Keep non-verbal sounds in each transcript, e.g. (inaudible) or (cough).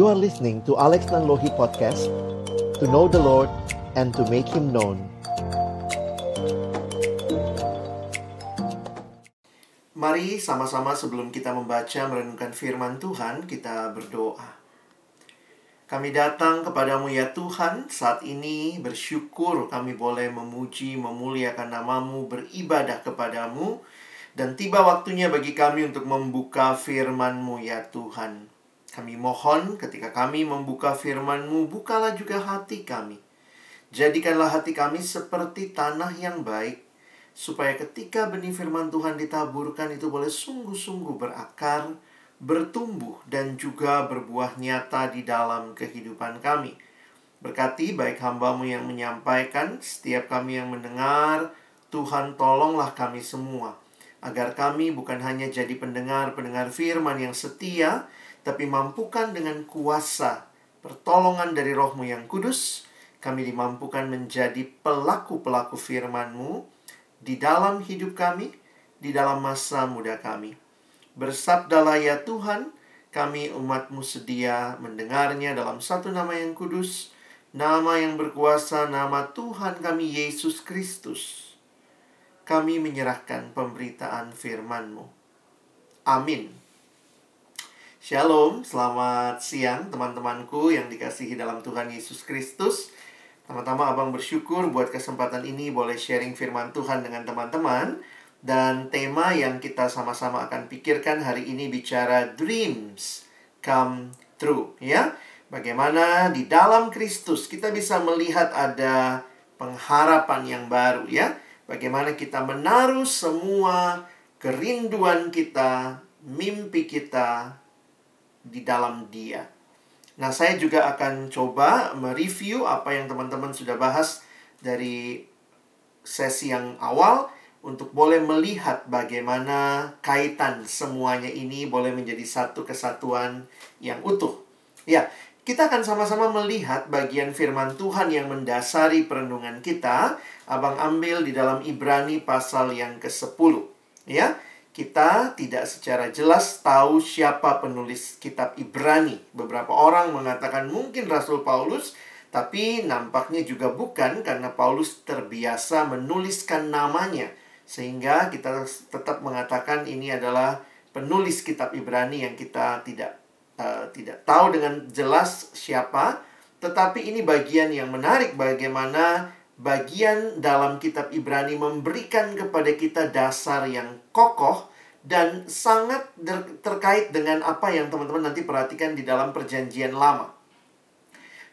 You are listening to Alex Nanlohi Podcast To know the Lord and to make Him known Mari sama-sama sebelum kita membaca merenungkan firman Tuhan, kita berdoa. Kami datang kepadamu ya Tuhan, saat ini bersyukur kami boleh memuji, memuliakan namamu, beribadah kepadamu. Dan tiba waktunya bagi kami untuk membuka firman-Mu ya Tuhan. Kami mohon ketika kami membuka firman-Mu, bukalah juga hati kami. Jadikanlah hati kami seperti tanah yang baik, supaya ketika benih firman Tuhan ditaburkan itu boleh sungguh-sungguh berakar, bertumbuh, dan juga berbuah nyata di dalam kehidupan kami. Berkati baik hambamu yang menyampaikan, setiap kami yang mendengar, Tuhan tolonglah kami semua agar kami bukan hanya jadi pendengar-pendengar firman yang setia, tapi mampukan dengan kuasa pertolongan dari rohmu yang kudus, kami dimampukan menjadi pelaku-pelaku firman-Mu di dalam hidup kami, di dalam masa muda kami. Bersabdalah ya Tuhan, kami umat-Mu sedia mendengarnya dalam satu nama yang kudus, nama yang berkuasa, nama Tuhan kami Yesus Kristus kami menyerahkan pemberitaan firman-Mu. Amin. Shalom, selamat siang teman-temanku yang dikasihi dalam Tuhan Yesus Kristus. Pertama-tama abang bersyukur buat kesempatan ini boleh sharing firman Tuhan dengan teman-teman. Dan tema yang kita sama-sama akan pikirkan hari ini bicara dreams come true ya. Bagaimana di dalam Kristus kita bisa melihat ada pengharapan yang baru ya Bagaimana kita menaruh semua kerinduan kita, mimpi kita di dalam Dia. Nah, saya juga akan coba mereview apa yang teman-teman sudah bahas dari sesi yang awal untuk boleh melihat bagaimana kaitan semuanya ini boleh menjadi satu kesatuan yang utuh. Ya, kita akan sama-sama melihat bagian firman Tuhan yang mendasari perenungan kita. Abang ambil di dalam Ibrani pasal yang ke-10. Ya, kita tidak secara jelas tahu siapa penulis kitab Ibrani. Beberapa orang mengatakan mungkin Rasul Paulus, tapi nampaknya juga bukan karena Paulus terbiasa menuliskan namanya. Sehingga kita tetap mengatakan ini adalah penulis kitab Ibrani yang kita tidak uh, tidak tahu dengan jelas siapa, tetapi ini bagian yang menarik bagaimana bagian dalam kitab Ibrani memberikan kepada kita dasar yang kokoh dan sangat terkait dengan apa yang teman-teman nanti perhatikan di dalam perjanjian lama.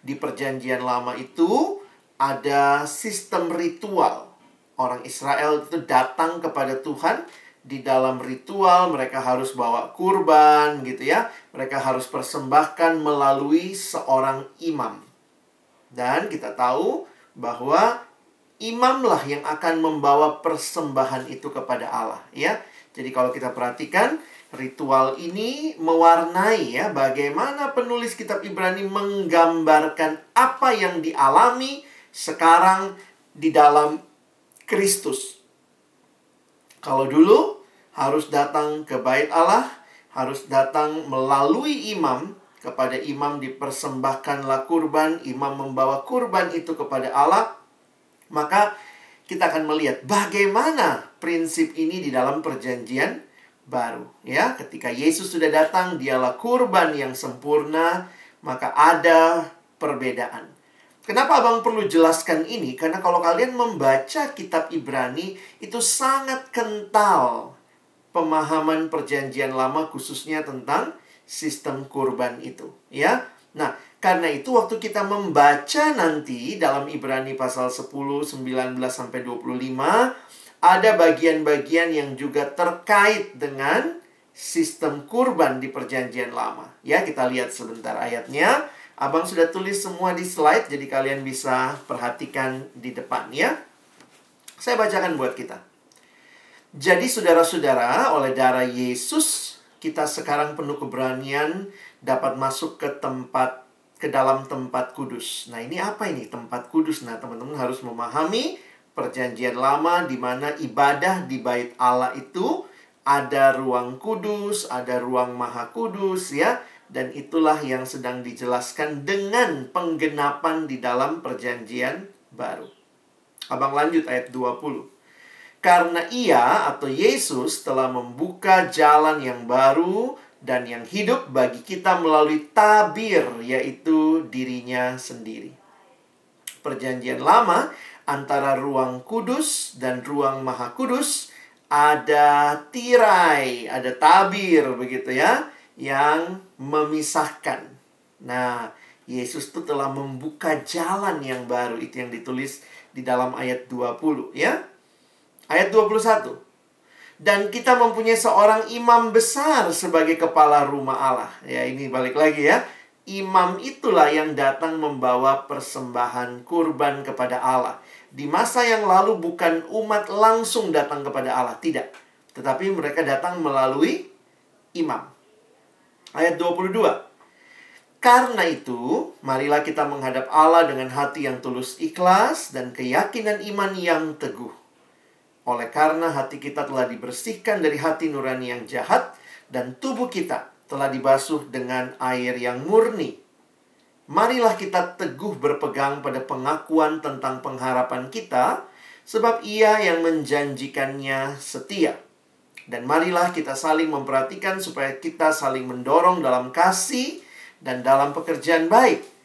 Di perjanjian lama itu ada sistem ritual. Orang Israel itu datang kepada Tuhan di dalam ritual mereka harus bawa kurban gitu ya. Mereka harus persembahkan melalui seorang imam. Dan kita tahu bahwa imamlah yang akan membawa persembahan itu kepada Allah ya. Jadi kalau kita perhatikan ritual ini mewarnai ya bagaimana penulis kitab Ibrani menggambarkan apa yang dialami sekarang di dalam Kristus. Kalau dulu harus datang ke bait Allah, harus datang melalui imam, kepada imam dipersembahkanlah kurban, imam membawa kurban itu kepada Allah, maka kita akan melihat bagaimana prinsip ini di dalam perjanjian baru ya ketika Yesus sudah datang dialah kurban yang sempurna maka ada perbedaan Kenapa Abang perlu jelaskan ini? Karena kalau kalian membaca kitab Ibrani itu sangat kental pemahaman perjanjian lama khususnya tentang sistem kurban itu, ya. Nah, karena itu waktu kita membaca nanti dalam Ibrani pasal 10, 19 sampai 25 ada bagian-bagian yang juga terkait dengan sistem kurban di perjanjian lama. Ya, kita lihat sebentar ayatnya. Abang sudah tulis semua di slide jadi kalian bisa perhatikan di depan ya. Saya bacakan buat kita. Jadi saudara-saudara, oleh darah Yesus, kita sekarang penuh keberanian dapat masuk ke tempat ke dalam tempat kudus. Nah, ini apa ini tempat kudus? Nah, teman-teman harus memahami perjanjian lama di mana ibadah di bait Allah itu ada ruang kudus, ada ruang maha kudus ya. dan itulah yang sedang dijelaskan dengan penggenapan di dalam perjanjian baru. Abang lanjut ayat 20. Karena ia atau Yesus telah membuka jalan yang baru dan yang hidup bagi kita melalui tabir yaitu dirinya sendiri. Perjanjian lama antara ruang kudus dan ruang maha kudus ada tirai, ada tabir begitu ya yang memisahkan. Nah, Yesus itu telah membuka jalan yang baru itu yang ditulis di dalam ayat 20 ya. Ayat 21. Dan kita mempunyai seorang imam besar sebagai kepala rumah Allah. Ya, ini balik lagi ya. Imam itulah yang datang membawa persembahan kurban kepada Allah. Di masa yang lalu bukan umat langsung datang kepada Allah, tidak. Tetapi mereka datang melalui imam. Ayat 22. Karena itu, marilah kita menghadap Allah dengan hati yang tulus ikhlas dan keyakinan iman yang teguh. Oleh karena hati kita telah dibersihkan dari hati nurani yang jahat dan tubuh kita telah dibasuh dengan air yang murni. Marilah kita teguh berpegang pada pengakuan tentang pengharapan kita, sebab Ia yang menjanjikannya setia. Dan marilah kita saling memperhatikan supaya kita saling mendorong dalam kasih dan dalam pekerjaan baik.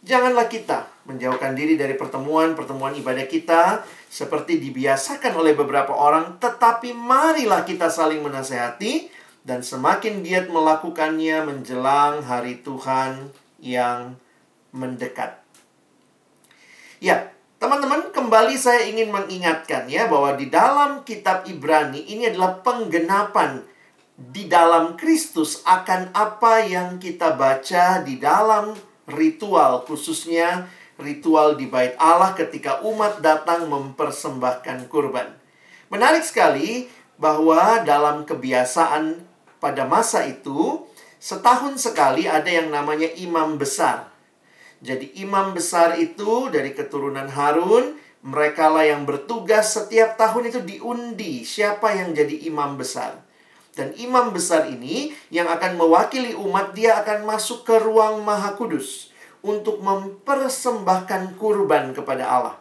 Janganlah kita menjauhkan diri dari pertemuan-pertemuan ibadah kita seperti dibiasakan oleh beberapa orang, tetapi marilah kita saling menasehati dan semakin giat melakukannya menjelang hari Tuhan yang mendekat. Ya, Teman-teman, kembali saya ingin mengingatkan ya bahwa di dalam kitab Ibrani ini adalah penggenapan di dalam Kristus akan apa yang kita baca di dalam ritual khususnya ritual di bait Allah ketika umat datang mempersembahkan kurban. Menarik sekali bahwa dalam kebiasaan pada masa itu setahun sekali ada yang namanya imam besar. Jadi imam besar itu dari keturunan Harun, mereka lah yang bertugas setiap tahun itu diundi siapa yang jadi imam besar. Dan imam besar ini yang akan mewakili umat, dia akan masuk ke ruang maha kudus untuk mempersembahkan kurban kepada Allah.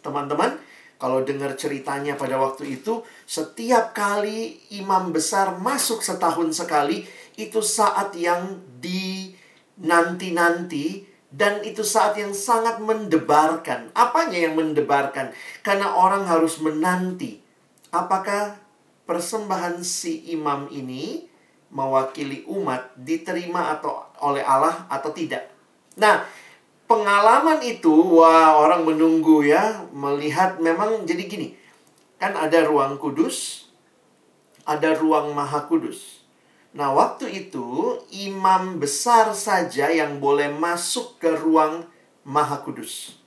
Teman-teman, kalau dengar ceritanya pada waktu itu, setiap kali imam besar masuk setahun sekali, itu saat yang dinanti-nanti dan itu saat yang sangat mendebarkan. Apanya yang mendebarkan? Karena orang harus menanti. Apakah persembahan si imam ini mewakili umat diterima atau oleh Allah atau tidak? Nah, pengalaman itu wah orang menunggu ya, melihat memang jadi gini. Kan ada ruang kudus, ada ruang maha kudus. Nah, waktu itu imam besar saja yang boleh masuk ke ruang Maha Kudus.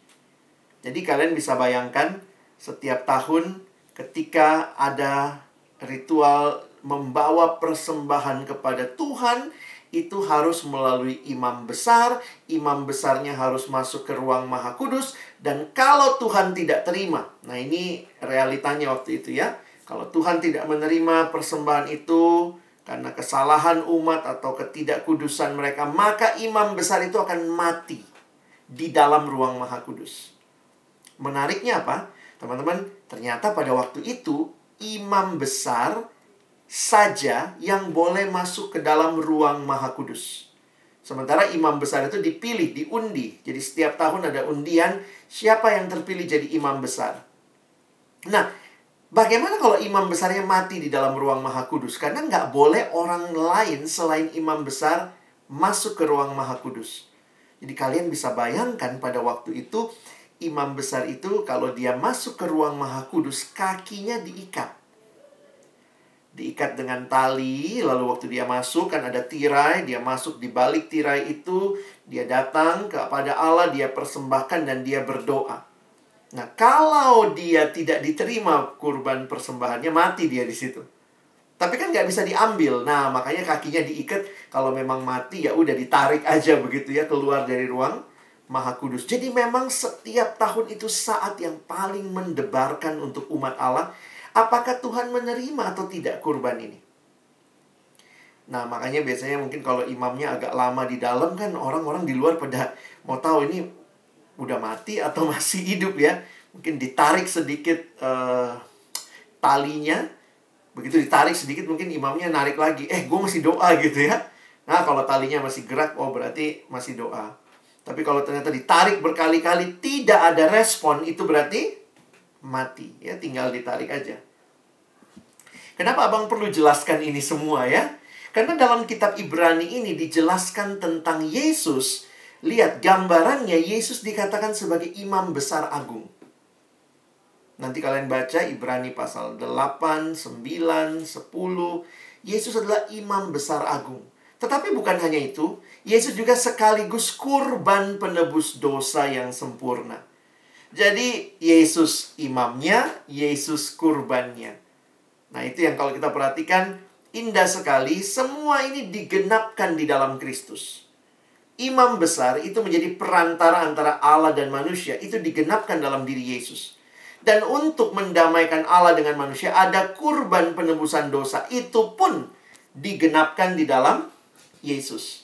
Jadi kalian bisa bayangkan setiap tahun ketika ada ritual membawa persembahan kepada Tuhan itu harus melalui imam besar, imam besarnya harus masuk ke ruang Maha Kudus dan kalau Tuhan tidak terima. Nah, ini realitanya waktu itu ya. Kalau Tuhan tidak menerima persembahan itu, karena kesalahan umat atau ketidakkudusan mereka, maka imam besar itu akan mati di dalam ruang maha kudus. Menariknya apa? Teman-teman, ternyata pada waktu itu imam besar saja yang boleh masuk ke dalam ruang maha kudus. Sementara imam besar itu dipilih, diundi. Jadi setiap tahun ada undian siapa yang terpilih jadi imam besar. Nah, Bagaimana kalau imam besarnya mati di dalam ruang maha kudus? Karena nggak boleh orang lain selain imam besar masuk ke ruang maha kudus. Jadi kalian bisa bayangkan pada waktu itu imam besar itu kalau dia masuk ke ruang maha kudus kakinya diikat. Diikat dengan tali, lalu waktu dia masuk kan ada tirai, dia masuk di balik tirai itu, dia datang kepada Allah, dia persembahkan dan dia berdoa. Nah, kalau dia tidak diterima kurban persembahannya, mati dia di situ. Tapi kan nggak bisa diambil. Nah, makanya kakinya diikat. Kalau memang mati, ya udah ditarik aja begitu ya keluar dari ruang Maha Kudus. Jadi memang setiap tahun itu saat yang paling mendebarkan untuk umat Allah. Apakah Tuhan menerima atau tidak kurban ini? Nah, makanya biasanya mungkin kalau imamnya agak lama di dalam kan orang-orang di luar pada mau tahu ini udah mati atau (laughs) masih hidup ya. Mungkin ditarik sedikit uh, talinya. Begitu ditarik sedikit mungkin imamnya narik lagi. Eh, gue masih doa gitu ya. Nah, kalau talinya masih gerak, oh berarti masih doa. Tapi kalau ternyata ditarik berkali-kali tidak ada respon, itu berarti mati. Ya, tinggal ditarik aja. Kenapa abang perlu jelaskan ini semua ya? Karena dalam kitab Ibrani ini dijelaskan tentang Yesus. Lihat gambarannya Yesus dikatakan sebagai imam besar agung. Nanti kalian baca Ibrani pasal 8, 9, 10. Yesus adalah imam besar agung. Tetapi bukan hanya itu, Yesus juga sekaligus kurban penebus dosa yang sempurna. Jadi Yesus imamnya, Yesus kurbannya. Nah, itu yang kalau kita perhatikan indah sekali, semua ini digenapkan di dalam Kristus. Imam besar itu menjadi perantara antara Allah dan manusia, itu digenapkan dalam diri Yesus. Dan untuk mendamaikan Allah dengan manusia, ada kurban penebusan dosa. Itu pun digenapkan di dalam Yesus.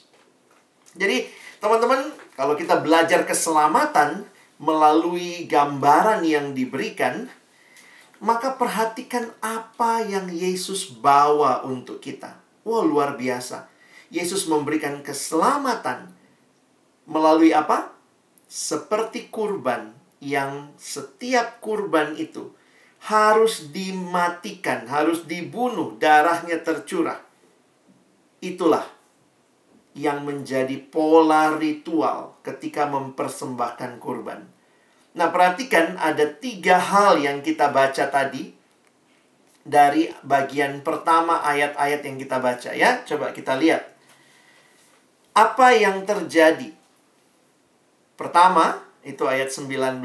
Jadi, teman-teman, kalau kita belajar keselamatan melalui gambaran yang diberikan, maka perhatikan apa yang Yesus bawa untuk kita. Wah, luar biasa. Yesus memberikan keselamatan melalui apa? Seperti kurban yang setiap kurban itu harus dimatikan, harus dibunuh, darahnya tercurah. Itulah yang menjadi pola ritual ketika mempersembahkan kurban. Nah, perhatikan ada tiga hal yang kita baca tadi dari bagian pertama ayat-ayat yang kita baca ya. Coba kita lihat. Apa yang terjadi? Pertama, itu ayat 19.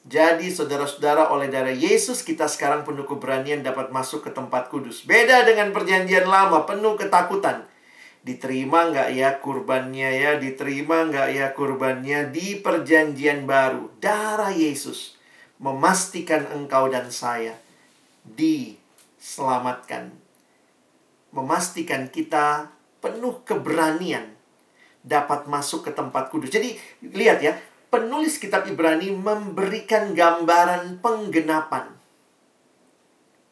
Jadi saudara-saudara oleh darah Yesus kita sekarang penuh keberanian dapat masuk ke tempat kudus. Beda dengan perjanjian lama penuh ketakutan. Diterima nggak ya kurbannya ya? Diterima nggak ya kurbannya di perjanjian baru? Darah Yesus memastikan engkau dan saya diselamatkan. Memastikan kita penuh keberanian dapat masuk ke tempat kudus. Jadi lihat ya, penulis kitab Ibrani memberikan gambaran penggenapan.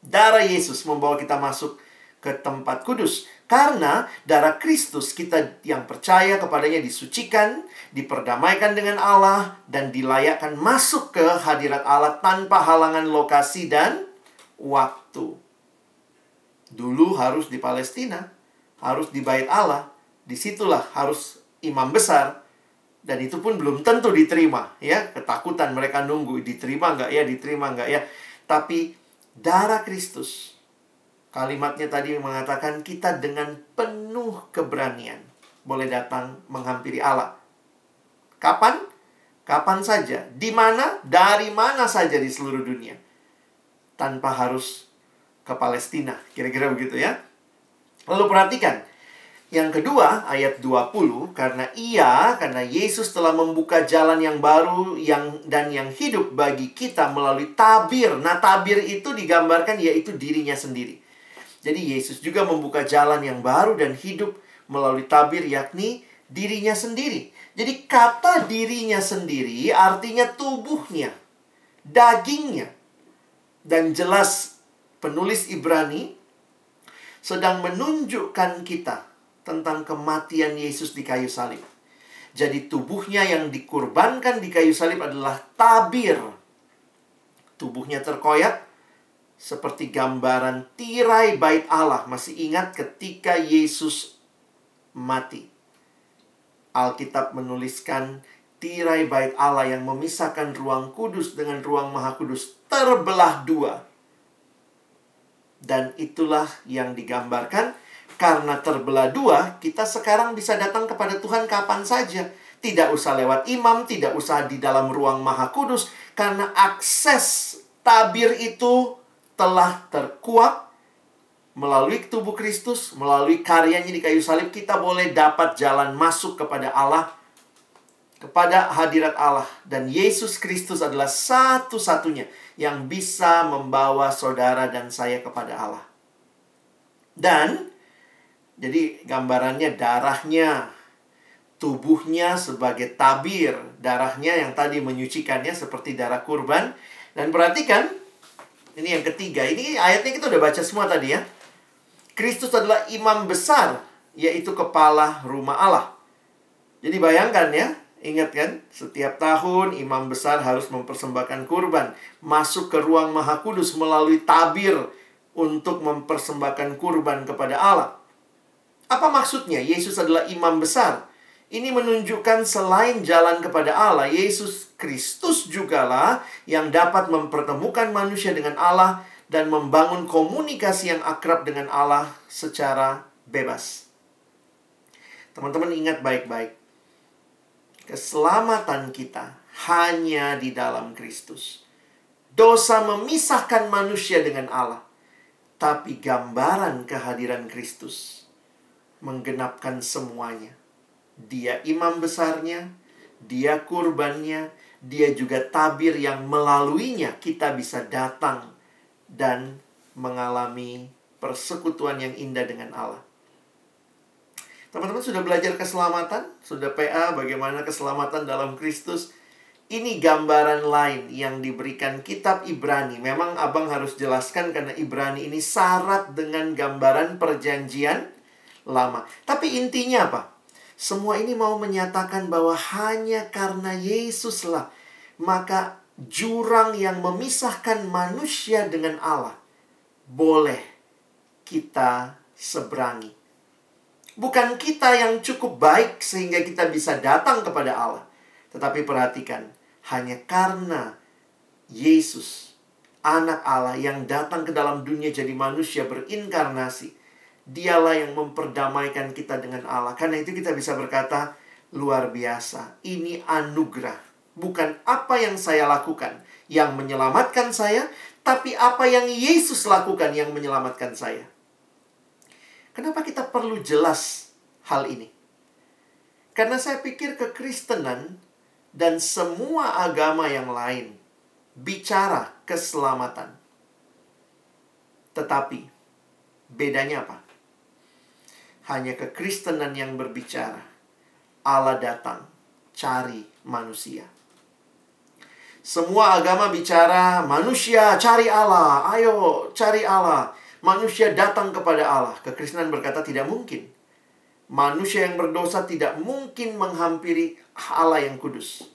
Darah Yesus membawa kita masuk ke tempat kudus. Karena darah Kristus kita yang percaya kepadanya disucikan, diperdamaikan dengan Allah, dan dilayakkan masuk ke hadirat Allah tanpa halangan lokasi dan waktu. Dulu harus di Palestina, harus di bait Allah, di situlah harus imam besar, dan itu pun belum tentu diterima ya ketakutan mereka nunggu diterima nggak ya diterima nggak ya tapi darah Kristus Kalimatnya tadi mengatakan kita dengan penuh keberanian boleh datang menghampiri Allah. Kapan? Kapan saja, di mana, dari mana saja di seluruh dunia. Tanpa harus ke Palestina, kira-kira begitu ya. Lalu perhatikan, yang kedua, ayat 20, karena ia, karena Yesus telah membuka jalan yang baru yang dan yang hidup bagi kita melalui tabir. Nah, tabir itu digambarkan yaitu dirinya sendiri. Jadi Yesus juga membuka jalan yang baru dan hidup melalui tabir yakni dirinya sendiri. Jadi kata dirinya sendiri artinya tubuhnya, dagingnya. Dan jelas penulis Ibrani sedang menunjukkan kita tentang kematian Yesus di kayu salib. Jadi tubuhnya yang dikurbankan di kayu salib adalah tabir. Tubuhnya terkoyak, seperti gambaran tirai bait Allah. Masih ingat ketika Yesus mati. Alkitab menuliskan tirai bait Allah yang memisahkan ruang kudus dengan ruang maha kudus terbelah dua. Dan itulah yang digambarkan karena terbelah dua, kita sekarang bisa datang kepada Tuhan kapan saja. Tidak usah lewat imam, tidak usah di dalam ruang maha kudus. Karena akses tabir itu telah terkuak melalui tubuh Kristus, melalui karyanya di kayu salib, kita boleh dapat jalan masuk kepada Allah, kepada hadirat Allah. Dan Yesus Kristus adalah satu-satunya yang bisa membawa saudara dan saya kepada Allah. Dan Jadi gambarannya darahnya, tubuhnya sebagai tabir, darahnya yang tadi menyucikannya seperti darah kurban. Dan perhatikan, ini yang ketiga. Ini ayatnya kita udah baca semua tadi ya. Kristus adalah imam besar, yaitu kepala rumah Allah. Jadi bayangkan ya, ingat kan? Setiap tahun imam besar harus mempersembahkan kurban. Masuk ke ruang maha kudus melalui tabir untuk mempersembahkan kurban kepada Allah. Apa maksudnya? Yesus adalah imam besar. Ini menunjukkan selain jalan kepada Allah, Yesus Kristus jugalah yang dapat mempertemukan manusia dengan Allah dan membangun komunikasi yang akrab dengan Allah secara bebas. Teman-teman ingat baik-baik. Keselamatan kita hanya di dalam Kristus. Dosa memisahkan manusia dengan Allah. Tapi gambaran kehadiran Kristus menggenapkan semuanya dia imam besarnya, dia kurbannya, dia juga tabir yang melaluinya kita bisa datang dan mengalami persekutuan yang indah dengan Allah. Teman-teman sudah belajar keselamatan? Sudah PA bagaimana keselamatan dalam Kristus? Ini gambaran lain yang diberikan kitab Ibrani. Memang abang harus jelaskan karena Ibrani ini syarat dengan gambaran perjanjian lama. Tapi intinya apa? Semua ini mau menyatakan bahwa hanya karena Yesuslah maka jurang yang memisahkan manusia dengan Allah boleh kita seberangi. Bukan kita yang cukup baik sehingga kita bisa datang kepada Allah. Tetapi perhatikan, hanya karena Yesus, anak Allah yang datang ke dalam dunia jadi manusia berinkarnasi, Dialah yang memperdamaikan kita dengan Allah. Karena itu kita bisa berkata, luar biasa. Ini anugerah. Bukan apa yang saya lakukan yang menyelamatkan saya, tapi apa yang Yesus lakukan yang menyelamatkan saya. Kenapa kita perlu jelas hal ini? Karena saya pikir kekristenan dan semua agama yang lain bicara keselamatan. Tetapi bedanya apa? Hanya kekristenan yang berbicara. Allah datang cari manusia. Semua agama bicara manusia cari Allah, ayo cari Allah. Manusia datang kepada Allah. Kekristenan berkata tidak mungkin. Manusia yang berdosa tidak mungkin menghampiri Allah yang kudus.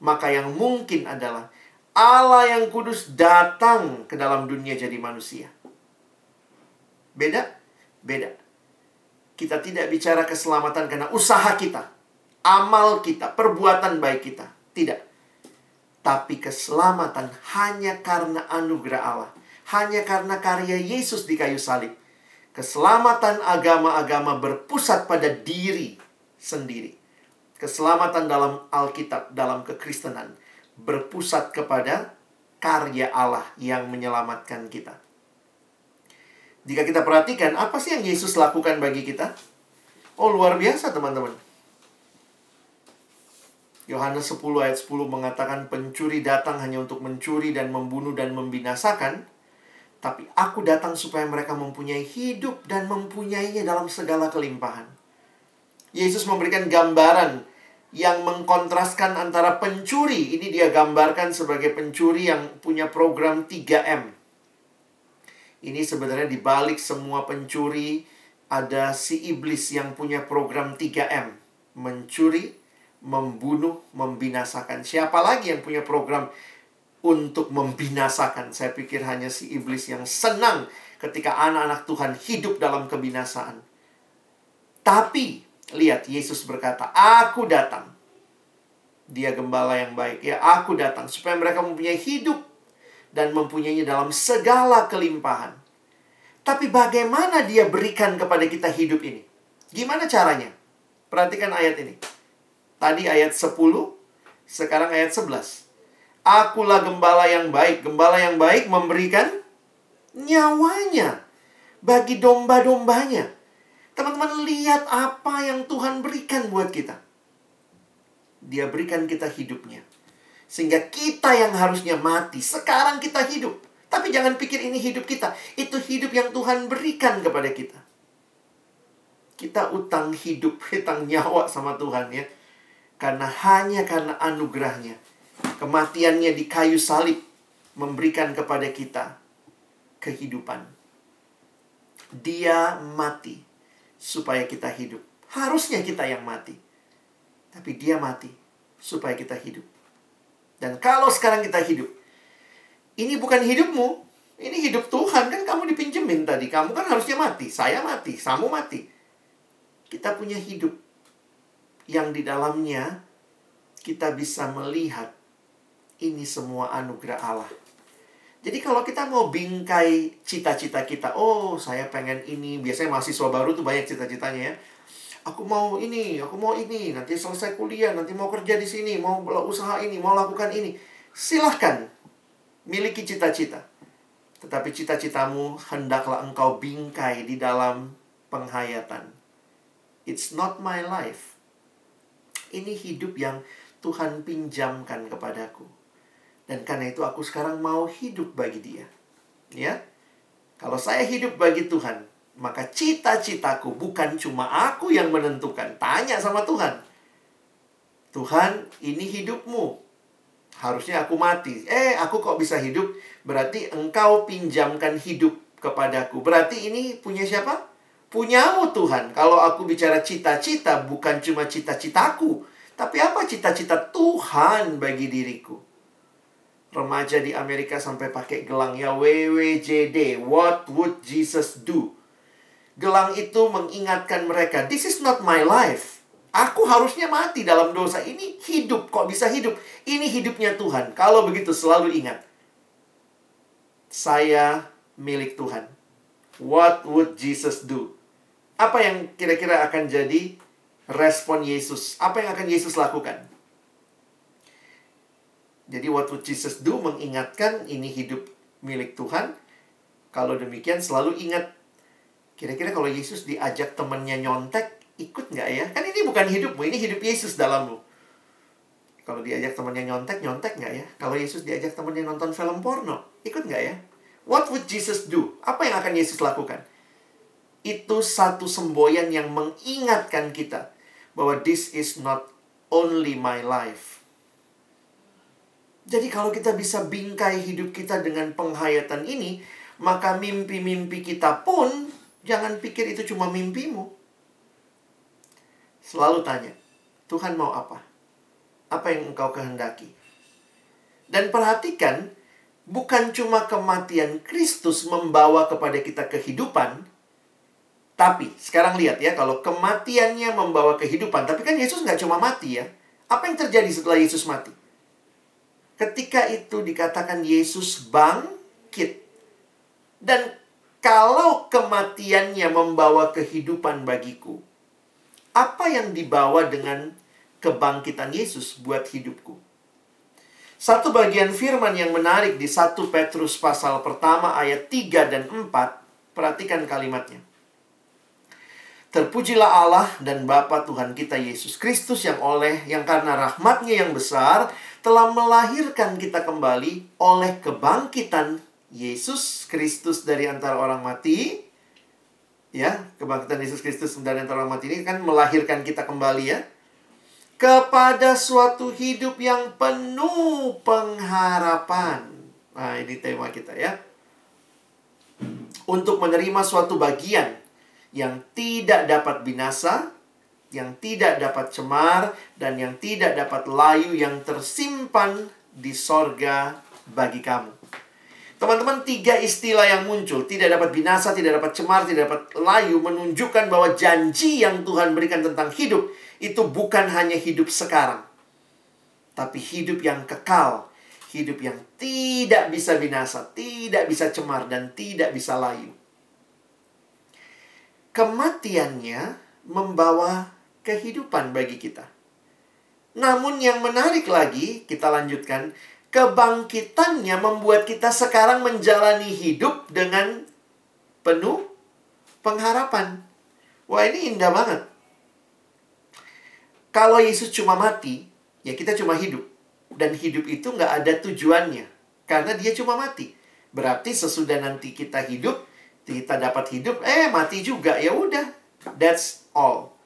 Maka yang mungkin adalah Allah yang kudus datang ke dalam dunia jadi manusia. Beda? Beda. Kita tidak bicara keselamatan karena usaha kita, amal kita, perbuatan baik kita. Tidak. Tapi keselamatan hanya karena anugerah Allah. Hanya karena karya Yesus di kayu salib. Keselamatan agama-agama berpusat pada diri sendiri. Keselamatan dalam Alkitab, dalam kekristenan, berpusat kepada karya Allah yang menyelamatkan kita. Jika kita perhatikan, apa sih yang Yesus lakukan bagi kita? Oh, luar biasa, teman-teman. Yohanes 10 ayat 10 mengatakan pencuri datang hanya untuk mencuri dan membunuh dan membinasakan. Tapi aku datang supaya mereka mempunyai hidup dan mempunyainya dalam segala kelimpahan. Yesus memberikan gambaran yang mengkontraskan antara pencuri. Ini dia gambarkan sebagai pencuri yang punya program 3M. Ini sebenarnya di balik semua pencuri ada si iblis yang punya program 3M. Mencuri, membunuh, membinasakan. Siapa lagi yang punya program untuk membinasakan? Saya pikir hanya si iblis yang senang ketika anak-anak Tuhan hidup dalam kebinasaan. Tapi, lihat Yesus berkata, Aku datang. Dia gembala yang baik. Ya, aku datang supaya mereka mempunyai hidup dan mempunyainya dalam segala kelimpahan. Tapi bagaimana dia berikan kepada kita hidup ini? Gimana caranya? Perhatikan ayat ini. Tadi ayat 10, sekarang ayat 11. Akulah gembala yang baik. Gembala yang baik memberikan nyawanya bagi domba-dombanya. Teman-teman lihat apa yang Tuhan berikan buat kita. Dia berikan kita hidupnya. Sehingga kita yang harusnya mati, sekarang kita hidup. Tapi jangan pikir ini hidup kita. Itu hidup yang Tuhan berikan kepada kita. Kita utang hidup, utang nyawa sama Tuhan ya. Karena hanya karena anugerahnya. Kematiannya di kayu salib memberikan kepada kita kehidupan. Dia mati supaya kita hidup. Harusnya kita yang mati. Tapi dia mati supaya kita hidup. Dan kalau sekarang kita hidup, ini bukan hidupmu, ini hidup Tuhan kan kamu dipinjemin tadi. Kamu kan harusnya mati, saya mati, kamu mati. Kita punya hidup yang di dalamnya kita bisa melihat ini semua anugerah Allah. Jadi kalau kita mau bingkai cita-cita kita, oh saya pengen ini, biasanya mahasiswa baru tuh banyak cita-citanya ya. Aku mau ini, aku mau ini, nanti selesai kuliah, nanti mau kerja di sini, mau usaha ini, mau lakukan ini. Silahkan, miliki cita-cita. Tetapi cita-citamu hendaklah engkau bingkai di dalam penghayatan. It's not my life. Ini hidup yang Tuhan pinjamkan kepadaku. Dan karena itu aku sekarang mau hidup bagi dia. Ya. Kalau saya hidup bagi Tuhan, maka cita-citaku bukan cuma aku yang menentukan. Tanya sama Tuhan. Tuhan, ini hidupmu. Harusnya aku mati. Eh, aku kok bisa hidup? Berarti engkau pinjamkan hidup kepadaku. Berarti ini punya siapa? Punyamu Tuhan. Kalau aku bicara cita-cita, bukan cuma cita-citaku. Tapi apa cita-cita Tuhan bagi diriku? Remaja di Amerika sampai pakai gelang ya WWJD. What would Jesus do? Gelang itu mengingatkan mereka, this is not my life. Aku harusnya mati dalam dosa. Ini hidup, kok bisa hidup? Ini hidupnya Tuhan. Kalau begitu selalu ingat. Saya milik Tuhan. What would Jesus do? Apa yang kira-kira akan jadi respon Yesus? Apa yang akan Yesus lakukan? Jadi what would Jesus do mengingatkan ini hidup milik Tuhan. Kalau demikian selalu ingat kira-kira kalau Yesus diajak temannya nyontek ikut nggak ya? Kan ini bukan hidupmu, ini hidup Yesus dalammu. Kalau diajak temannya nyontek, nyontek nggak ya? Kalau Yesus diajak temannya nonton film porno, ikut nggak ya? What would Jesus do? Apa yang akan Yesus lakukan? Itu satu semboyan yang mengingatkan kita bahwa this is not only my life, jadi kalau kita bisa bingkai hidup kita dengan penghayatan ini, maka mimpi-mimpi kita pun jangan pikir itu cuma mimpimu. Selalu tanya, Tuhan mau apa? Apa yang engkau kehendaki? Dan perhatikan, bukan cuma kematian Kristus membawa kepada kita kehidupan, tapi sekarang lihat ya, kalau kematiannya membawa kehidupan, tapi kan Yesus nggak cuma mati ya. Apa yang terjadi setelah Yesus mati? Ketika itu dikatakan Yesus bangkit. Dan kalau kematiannya membawa kehidupan bagiku, apa yang dibawa dengan kebangkitan Yesus buat hidupku? Satu bagian firman yang menarik di 1 Petrus pasal pertama ayat 3 dan 4, perhatikan kalimatnya. Terpujilah Allah dan Bapa Tuhan kita Yesus Kristus yang oleh yang karena rahmatnya yang besar telah melahirkan kita kembali oleh kebangkitan Yesus Kristus dari antara orang mati. Ya, kebangkitan Yesus Kristus dari antara orang mati ini kan melahirkan kita kembali ya. Kepada suatu hidup yang penuh pengharapan. Nah, ini tema kita ya. Untuk menerima suatu bagian yang tidak dapat binasa, yang tidak dapat cemar dan yang tidak dapat layu yang tersimpan di sorga bagi kamu. Teman-teman, tiga istilah yang muncul, tidak dapat binasa, tidak dapat cemar, tidak dapat layu, menunjukkan bahwa janji yang Tuhan berikan tentang hidup itu bukan hanya hidup sekarang, tapi hidup yang kekal, hidup yang tidak bisa binasa, tidak bisa cemar, dan tidak bisa layu. Kematiannya membawa kehidupan bagi kita. Namun yang menarik lagi, kita lanjutkan, kebangkitannya membuat kita sekarang menjalani hidup dengan penuh pengharapan. Wah ini indah banget. Kalau Yesus cuma mati, ya kita cuma hidup. Dan hidup itu nggak ada tujuannya. Karena dia cuma mati. Berarti sesudah nanti kita hidup, kita dapat hidup, eh mati juga. Ya udah, That's all.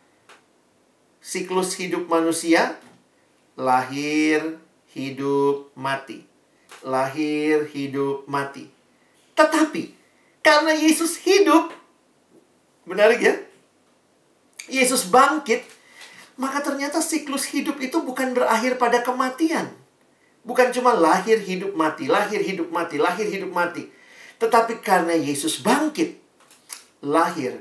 Siklus hidup manusia lahir, hidup, mati. Lahir, hidup, mati. Tetapi karena Yesus hidup, menarik ya? Yesus bangkit, maka ternyata siklus hidup itu bukan berakhir pada kematian. Bukan cuma lahir, hidup, mati, lahir, hidup, mati, lahir, hidup, mati. Tetapi karena Yesus bangkit, lahir,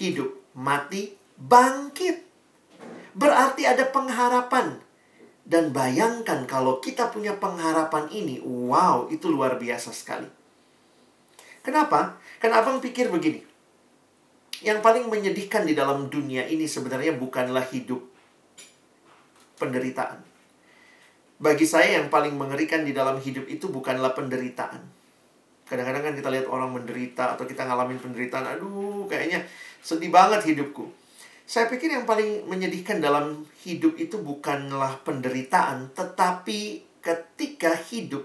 hidup, mati, bangkit. Berarti ada pengharapan. Dan bayangkan kalau kita punya pengharapan ini, wow, itu luar biasa sekali. Kenapa? Karena abang pikir begini. Yang paling menyedihkan di dalam dunia ini sebenarnya bukanlah hidup penderitaan bagi saya yang paling mengerikan di dalam hidup itu bukanlah penderitaan. Kadang-kadang kan kita lihat orang menderita atau kita ngalamin penderitaan, aduh kayaknya sedih banget hidupku. Saya pikir yang paling menyedihkan dalam hidup itu bukanlah penderitaan, tetapi ketika hidup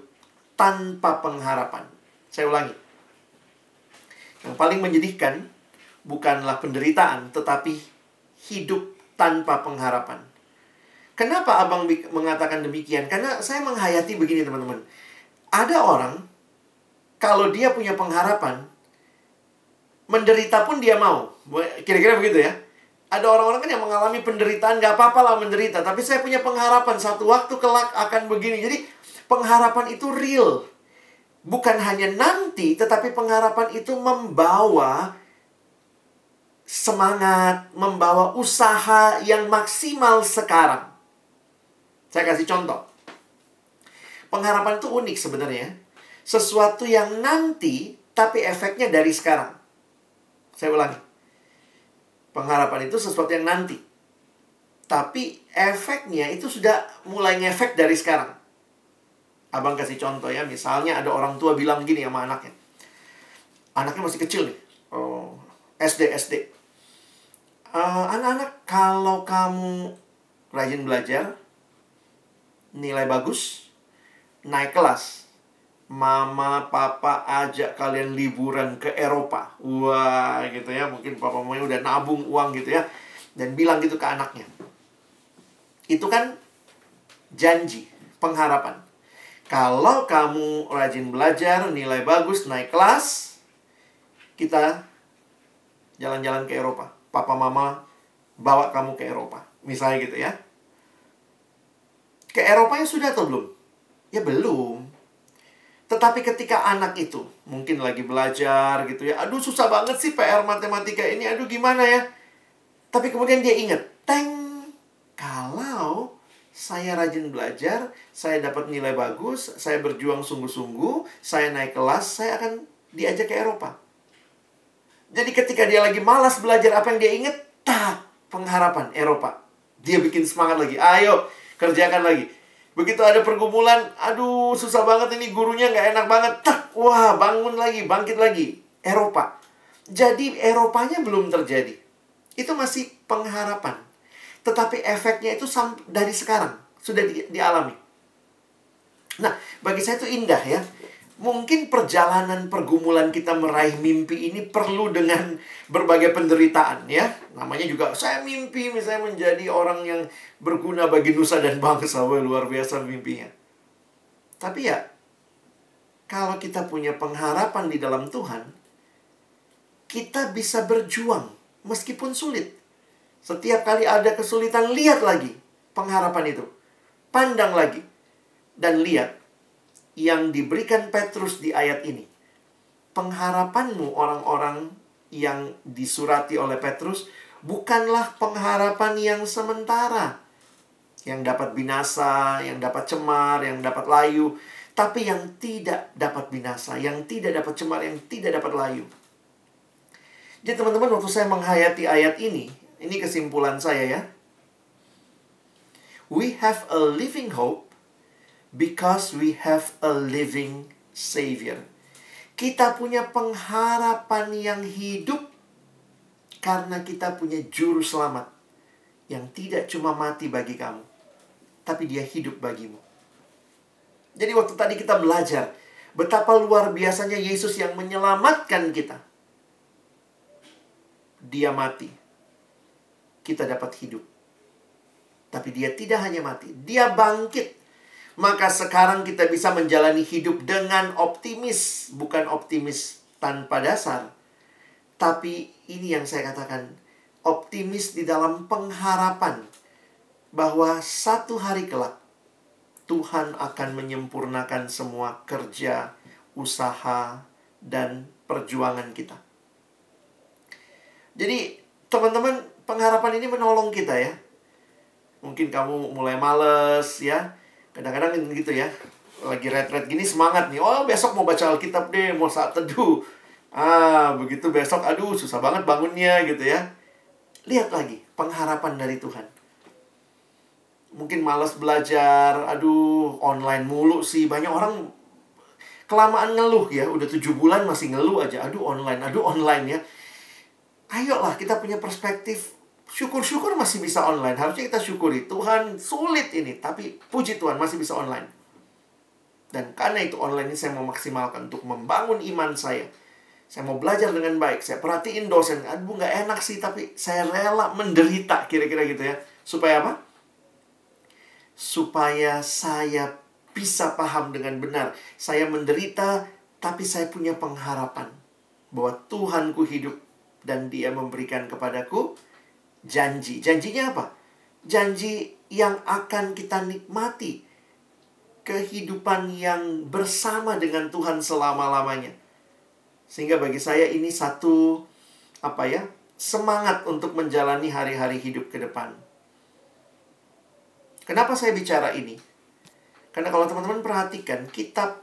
tanpa pengharapan. Saya ulangi. Yang paling menyedihkan bukanlah penderitaan, tetapi hidup tanpa pengharapan. Kenapa abang mengatakan demikian? Karena saya menghayati begini teman-teman. Ada orang, kalau dia punya pengharapan, menderita pun dia mau. Kira-kira begitu ya. Ada orang-orang kan yang mengalami penderitaan, gak apa-apa lah menderita. Tapi saya punya pengharapan, satu waktu kelak akan begini. Jadi pengharapan itu real. Bukan hanya nanti, tetapi pengharapan itu membawa semangat, membawa usaha yang maksimal sekarang. Saya kasih contoh. Pengharapan itu unik sebenarnya. Sesuatu yang nanti, tapi efeknya dari sekarang. Saya ulangi. Pengharapan itu sesuatu yang nanti. Tapi efeknya itu sudah mulai ngefek dari sekarang. Abang kasih contoh ya. Misalnya ada orang tua bilang gini sama anaknya. Anaknya masih kecil nih. Oh, SD, SD. Uh, anak-anak, kalau kamu rajin belajar, nilai bagus, naik kelas. Mama, papa ajak kalian liburan ke Eropa. Wah, gitu ya. Mungkin papa mamanya udah nabung uang gitu ya. Dan bilang gitu ke anaknya. Itu kan janji, pengharapan. Kalau kamu rajin belajar, nilai bagus, naik kelas, kita jalan-jalan ke Eropa. Papa mama bawa kamu ke Eropa. Misalnya gitu ya. Ke Eropa ya sudah atau belum? Ya belum. Tetapi ketika anak itu mungkin lagi belajar gitu ya, aduh susah banget sih PR matematika ini, aduh gimana ya? Tapi kemudian dia ingat, teng, kalau saya rajin belajar, saya dapat nilai bagus, saya berjuang sungguh-sungguh, saya naik kelas, saya akan diajak ke Eropa. Jadi ketika dia lagi malas belajar apa yang dia ingat, tak, pengharapan Eropa. Dia bikin semangat lagi, ayo kerjakan lagi. Begitu ada pergumulan, aduh susah banget ini gurunya nggak enak banget. Tak, wah bangun lagi, bangkit lagi. Eropa. Jadi Eropanya belum terjadi. Itu masih pengharapan. Tetapi efeknya itu dari sekarang. Sudah di, dialami. Nah, bagi saya itu indah ya mungkin perjalanan pergumulan kita meraih mimpi ini perlu dengan berbagai penderitaan ya. Namanya juga saya mimpi misalnya menjadi orang yang berguna bagi nusa dan bangsa. Wah, luar biasa mimpinya. Tapi ya kalau kita punya pengharapan di dalam Tuhan, kita bisa berjuang meskipun sulit. Setiap kali ada kesulitan, lihat lagi pengharapan itu. Pandang lagi dan lihat yang diberikan Petrus di ayat ini. Pengharapanmu orang-orang yang disurati oleh Petrus bukanlah pengharapan yang sementara. Yang dapat binasa, yang dapat cemar, yang dapat layu. Tapi yang tidak dapat binasa, yang tidak dapat cemar, yang tidak dapat layu. Jadi teman-teman waktu saya menghayati ayat ini, ini kesimpulan saya ya. We have a living hope because we have a living Savior. Kita punya pengharapan yang hidup karena kita punya juru selamat yang tidak cuma mati bagi kamu, tapi dia hidup bagimu. Jadi waktu tadi kita belajar betapa luar biasanya Yesus yang menyelamatkan kita. Dia mati kita dapat hidup. Tapi dia tidak hanya mati, dia bangkit. Maka sekarang kita bisa menjalani hidup dengan optimis, bukan optimis tanpa dasar. Tapi ini yang saya katakan, optimis di dalam pengharapan bahwa satu hari kelak Tuhan akan menyempurnakan semua kerja, usaha, dan perjuangan kita. Jadi, teman-teman, pengharapan ini menolong kita ya. Mungkin kamu mulai males ya. Kadang-kadang gitu ya. Lagi red-red gini semangat nih. Oh, besok mau baca Alkitab deh, mau saat teduh. Ah, begitu besok aduh susah banget bangunnya gitu ya. Lihat lagi pengharapan dari Tuhan mungkin malas belajar, aduh online mulu sih. Banyak orang kelamaan ngeluh ya, udah tujuh bulan masih ngeluh aja, aduh online, aduh online ya. Ayolah kita punya perspektif, syukur-syukur masih bisa online. Harusnya kita syukuri, Tuhan sulit ini, tapi puji Tuhan masih bisa online. Dan karena itu online ini saya mau maksimalkan untuk membangun iman saya. Saya mau belajar dengan baik, saya perhatiin dosen, aduh nggak enak sih, tapi saya rela menderita, kira-kira gitu ya. Supaya apa? supaya saya bisa paham dengan benar. Saya menderita, tapi saya punya pengharapan bahwa Tuhanku hidup dan Dia memberikan kepadaku janji. Janjinya apa? Janji yang akan kita nikmati. Kehidupan yang bersama dengan Tuhan selama-lamanya. Sehingga bagi saya ini satu apa ya? Semangat untuk menjalani hari-hari hidup ke depan. Kenapa saya bicara ini? Karena kalau teman-teman perhatikan kitab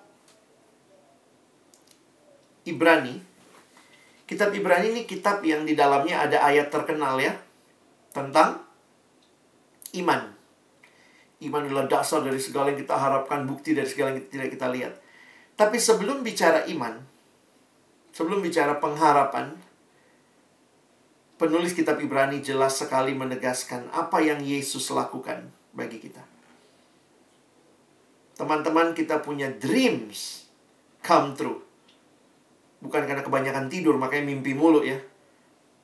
Ibrani, kitab Ibrani ini kitab yang di dalamnya ada ayat terkenal ya tentang iman. Iman adalah dasar dari segala yang kita harapkan, bukti dari segala yang tidak kita lihat. Tapi sebelum bicara iman, sebelum bicara pengharapan, penulis kitab Ibrani jelas sekali menegaskan apa yang Yesus lakukan bagi kita. Teman-teman, kita punya dreams come true. Bukan karena kebanyakan tidur, makanya mimpi mulu ya.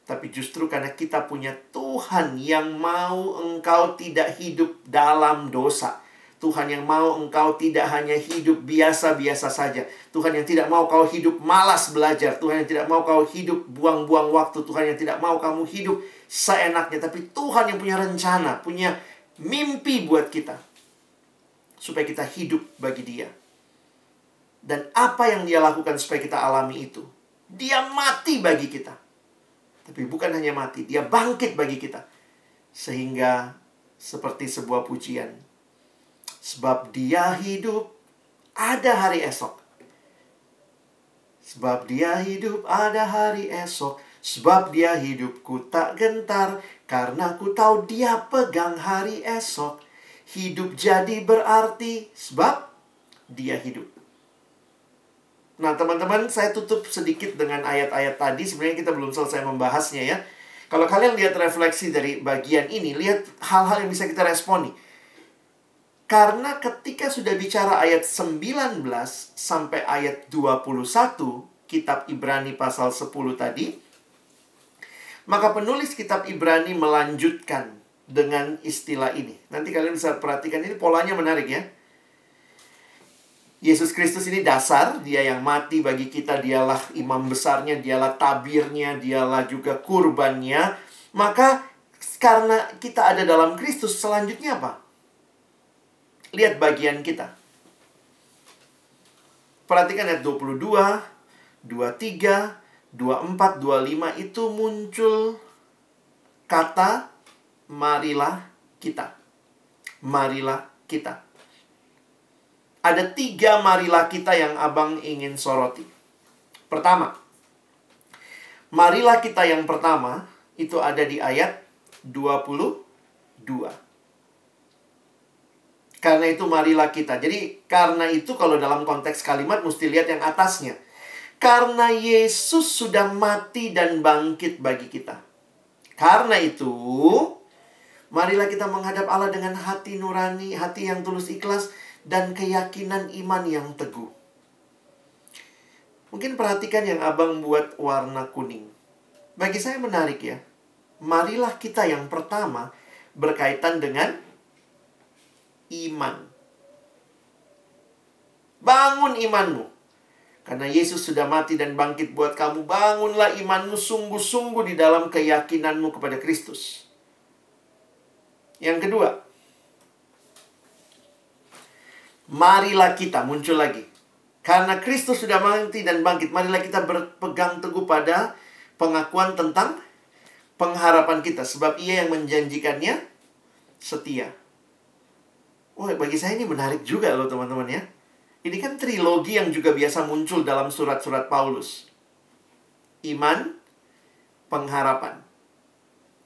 Tapi justru karena kita punya Tuhan yang mau engkau tidak hidup dalam dosa. Tuhan yang mau engkau tidak hanya hidup biasa-biasa saja. Tuhan yang tidak mau kau hidup malas belajar. Tuhan yang tidak mau kau hidup buang-buang waktu. Tuhan yang tidak mau kamu hidup seenaknya. Tapi Tuhan yang punya rencana, punya mimpi buat kita. Supaya kita hidup bagi dia. Dan apa yang dia lakukan supaya kita alami itu? Dia mati bagi kita. Tapi bukan hanya mati, dia bangkit bagi kita. Sehingga seperti sebuah pujian. Sebab dia hidup, ada hari esok. Sebab dia hidup, ada hari esok. Sebab dia hidupku tak gentar karena ku tahu dia pegang hari esok. Hidup jadi berarti sebab dia hidup. Nah, teman-teman, saya tutup sedikit dengan ayat-ayat tadi. Sebenarnya kita belum selesai membahasnya ya. Kalau kalian lihat refleksi dari bagian ini, lihat hal-hal yang bisa kita responi. Karena ketika sudah bicara ayat 19 sampai ayat 21, kitab Ibrani pasal 10 tadi, maka penulis kitab Ibrani melanjutkan dengan istilah ini. Nanti kalian bisa perhatikan ini polanya menarik ya. Yesus Kristus ini dasar, dia yang mati bagi kita, dialah imam besarnya, dialah tabirnya, dialah juga kurbannya. Maka karena kita ada dalam Kristus, selanjutnya apa? Lihat bagian kita. Perhatikan ayat 22, 23, 24, 25 itu muncul kata marilah kita. Marilah kita. Ada tiga marilah kita yang abang ingin soroti. Pertama, marilah kita yang pertama itu ada di ayat 22. Karena itu marilah kita. Jadi karena itu kalau dalam konteks kalimat mesti lihat yang atasnya karena Yesus sudah mati dan bangkit bagi kita. Karena itu, marilah kita menghadap Allah dengan hati nurani, hati yang tulus ikhlas, dan keyakinan iman yang teguh. Mungkin perhatikan yang abang buat warna kuning. Bagi saya menarik ya. marilah kita yang pertama berkaitan dengan iman. Bangun imanmu. Karena Yesus sudah mati dan bangkit buat kamu, bangunlah imanmu sungguh-sungguh di dalam keyakinanmu kepada Kristus. Yang kedua, marilah kita muncul lagi. Karena Kristus sudah mati dan bangkit, marilah kita berpegang teguh pada pengakuan tentang pengharapan kita. Sebab ia yang menjanjikannya setia. Wah, bagi saya ini menarik juga loh teman-teman ya. Ini kan trilogi yang juga biasa muncul dalam surat-surat Paulus. Iman, pengharapan.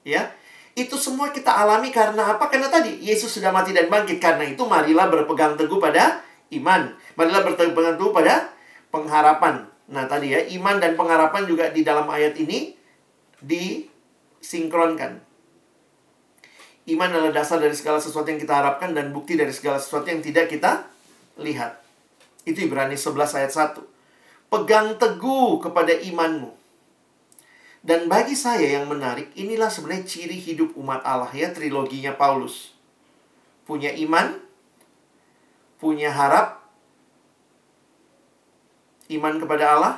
Ya, itu semua kita alami karena apa? Karena tadi Yesus sudah mati dan bangkit. Karena itu marilah berpegang teguh pada iman. Marilah berpegang teguh pada pengharapan. Nah, tadi ya, iman dan pengharapan juga di dalam ayat ini disinkronkan. Iman adalah dasar dari segala sesuatu yang kita harapkan dan bukti dari segala sesuatu yang tidak kita lihat. Itu Ibrani 11 ayat 1. Pegang teguh kepada imanmu. Dan bagi saya yang menarik, inilah sebenarnya ciri hidup umat Allah ya, triloginya Paulus. Punya iman, punya harap, iman kepada Allah,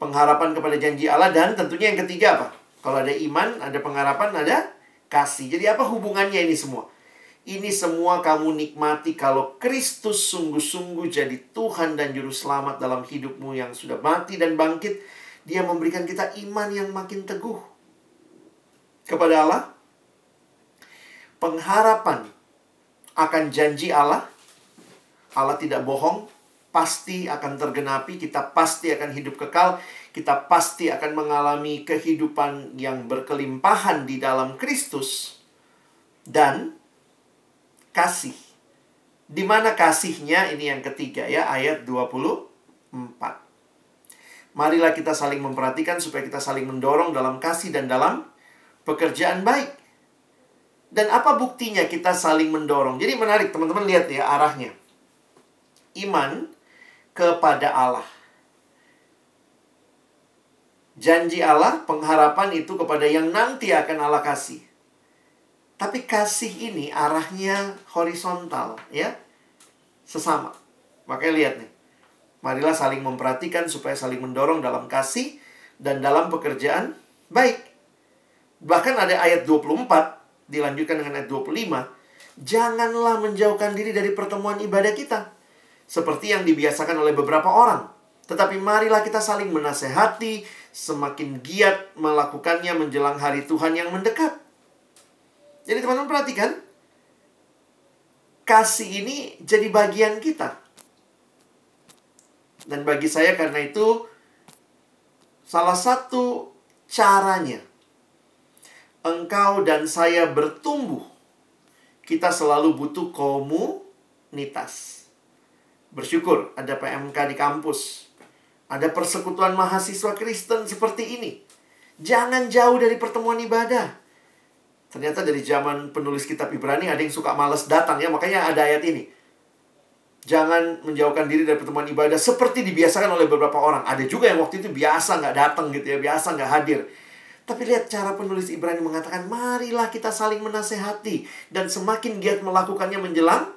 pengharapan kepada janji Allah, dan tentunya yang ketiga apa? Kalau ada iman, ada pengharapan, ada kasih. Jadi apa hubungannya ini semua? Ini semua kamu nikmati kalau Kristus sungguh-sungguh jadi Tuhan dan Juru Selamat dalam hidupmu yang sudah mati dan bangkit dia memberikan kita iman yang makin teguh kepada Allah. Pengharapan akan janji Allah. Allah tidak bohong, pasti akan tergenapi, kita pasti akan hidup kekal, kita pasti akan mengalami kehidupan yang berkelimpahan di dalam Kristus dan kasih. Di mana kasihnya ini yang ketiga ya ayat 24. Marilah kita saling memperhatikan supaya kita saling mendorong dalam kasih dan dalam pekerjaan baik. Dan apa buktinya kita saling mendorong? Jadi menarik teman-teman lihat ya arahnya. Iman kepada Allah. Janji Allah, pengharapan itu kepada yang nanti akan Allah kasih. Tapi kasih ini arahnya horizontal ya. Sesama. Makanya lihat nih. Marilah saling memperhatikan supaya saling mendorong dalam kasih dan dalam pekerjaan baik. Bahkan ada ayat 24 dilanjutkan dengan ayat 25. Janganlah menjauhkan diri dari pertemuan ibadah kita. Seperti yang dibiasakan oleh beberapa orang. Tetapi marilah kita saling menasehati, semakin giat melakukannya menjelang hari Tuhan yang mendekat. Jadi teman-teman perhatikan, kasih ini jadi bagian kita. Dan bagi saya karena itu salah satu caranya engkau dan saya bertumbuh kita selalu butuh komunitas. Bersyukur ada PMK di kampus. Ada persekutuan mahasiswa Kristen seperti ini. Jangan jauh dari pertemuan ibadah. Ternyata dari zaman penulis kitab Ibrani ada yang suka males datang ya, makanya ada ayat ini. Jangan menjauhkan diri dari pertemuan ibadah seperti dibiasakan oleh beberapa orang. Ada juga yang waktu itu biasa nggak datang gitu ya, biasa nggak hadir. Tapi lihat cara penulis Ibrani mengatakan, marilah kita saling menasehati dan semakin giat melakukannya menjelang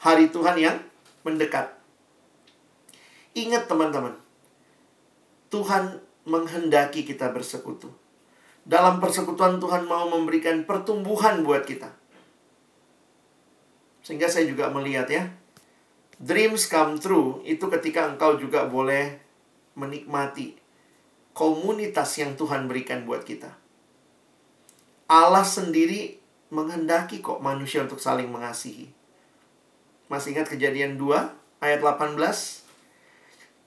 hari Tuhan yang mendekat. Ingat teman-teman, Tuhan menghendaki kita bersekutu. Dalam persekutuan Tuhan mau memberikan pertumbuhan buat kita. Sehingga saya juga melihat ya, Dreams come true itu ketika engkau juga boleh menikmati komunitas yang Tuhan berikan buat kita. Allah sendiri menghendaki kok manusia untuk saling mengasihi. Masih ingat kejadian 2 ayat 18?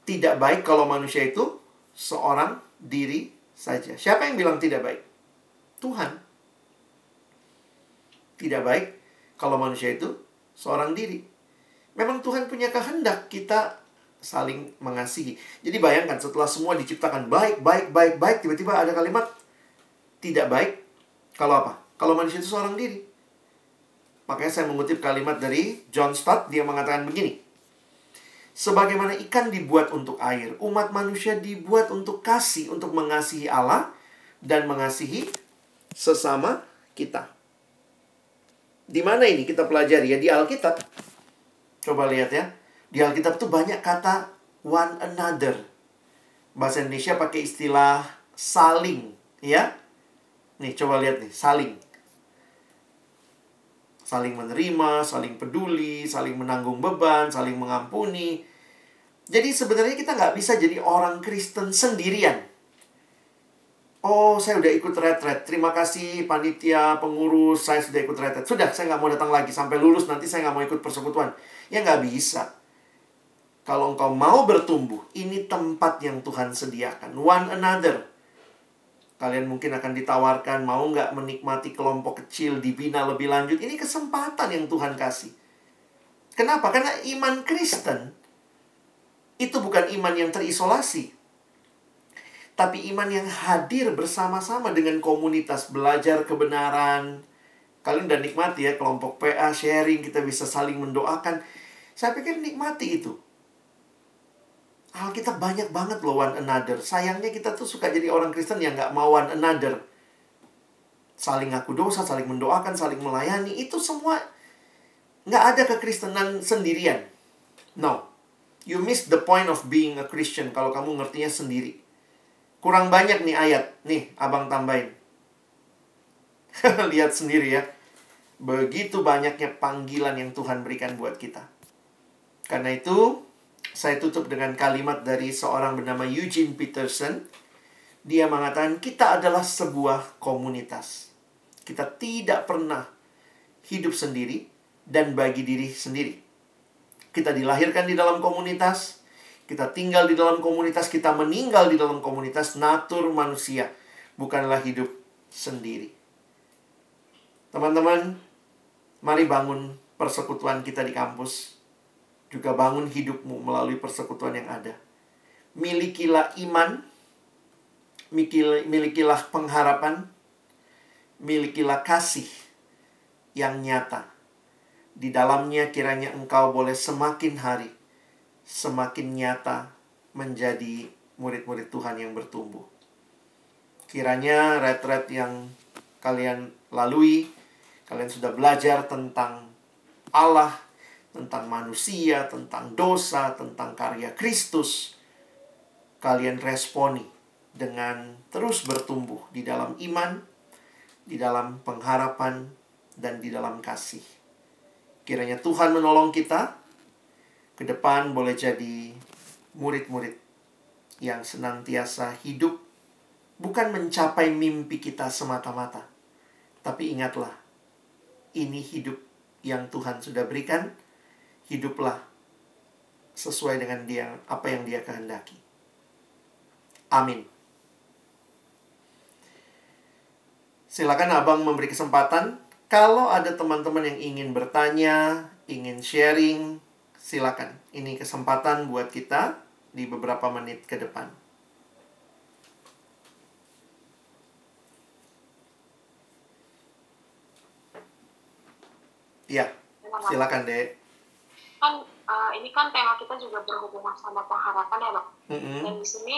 Tidak baik kalau manusia itu seorang diri saja. Siapa yang bilang tidak baik? Tuhan. Tidak baik kalau manusia itu seorang diri. Memang Tuhan punya kehendak kita saling mengasihi. Jadi bayangkan setelah semua diciptakan baik, baik, baik, baik, tiba-tiba ada kalimat tidak baik. Kalau apa? Kalau manusia itu seorang diri. Makanya saya mengutip kalimat dari John Stott, dia mengatakan begini. Sebagaimana ikan dibuat untuk air, umat manusia dibuat untuk kasih, untuk mengasihi Allah dan mengasihi sesama kita. Di mana ini kita pelajari ya di Alkitab. Coba lihat ya. Di Alkitab tuh banyak kata one another. Bahasa Indonesia pakai istilah saling, ya. Nih, coba lihat nih, saling. Saling menerima, saling peduli, saling menanggung beban, saling mengampuni. Jadi sebenarnya kita nggak bisa jadi orang Kristen sendirian. Oh, saya udah ikut retret. Terima kasih panitia, pengurus, saya sudah ikut retret. Sudah, saya nggak mau datang lagi. Sampai lulus nanti saya nggak mau ikut persekutuan. Ya nggak bisa. Kalau engkau mau bertumbuh, ini tempat yang Tuhan sediakan. One another. Kalian mungkin akan ditawarkan, mau nggak menikmati kelompok kecil, dibina lebih lanjut. Ini kesempatan yang Tuhan kasih. Kenapa? Karena iman Kristen itu bukan iman yang terisolasi tapi iman yang hadir bersama-sama dengan komunitas belajar kebenaran. Kalian udah nikmati ya kelompok PA, sharing, kita bisa saling mendoakan. Saya pikir nikmati itu. Alkitab banyak banget loh one another. Sayangnya kita tuh suka jadi orang Kristen yang nggak mau one another. Saling ngaku dosa, saling mendoakan, saling melayani. Itu semua nggak ada kekristenan sendirian. No. You miss the point of being a Christian kalau kamu ngertinya sendiri. Kurang banyak nih ayat. Nih, abang tambahin. (laughs) Lihat sendiri ya. Begitu banyaknya panggilan yang Tuhan berikan buat kita. Karena itu, saya tutup dengan kalimat dari seorang bernama Eugene Peterson. Dia mengatakan, kita adalah sebuah komunitas. Kita tidak pernah hidup sendiri dan bagi diri sendiri. Kita dilahirkan di dalam komunitas, kita tinggal di dalam komunitas, kita meninggal di dalam komunitas, natur manusia bukanlah hidup sendiri. Teman-teman, mari bangun persekutuan kita di kampus. Juga bangun hidupmu melalui persekutuan yang ada. Milikilah iman, milikilah pengharapan, milikilah kasih yang nyata. Di dalamnya kiranya engkau boleh semakin hari semakin nyata menjadi murid-murid Tuhan yang bertumbuh. Kiranya retret yang kalian lalui, kalian sudah belajar tentang Allah, tentang manusia, tentang dosa, tentang karya Kristus. Kalian responi dengan terus bertumbuh di dalam iman, di dalam pengharapan, dan di dalam kasih. Kiranya Tuhan menolong kita ke depan boleh jadi murid-murid yang senantiasa hidup bukan mencapai mimpi kita semata-mata. Tapi ingatlah, ini hidup yang Tuhan sudah berikan. Hiduplah sesuai dengan dia apa yang dia kehendaki. Amin. Silakan Abang memberi kesempatan kalau ada teman-teman yang ingin bertanya, ingin sharing, silakan. Ini kesempatan buat kita di beberapa menit ke depan. Iya, silakan deh. Kan uh, ini kan tema kita juga berhubungan sama pengharapan ya bang. Mm -hmm. Dan di sini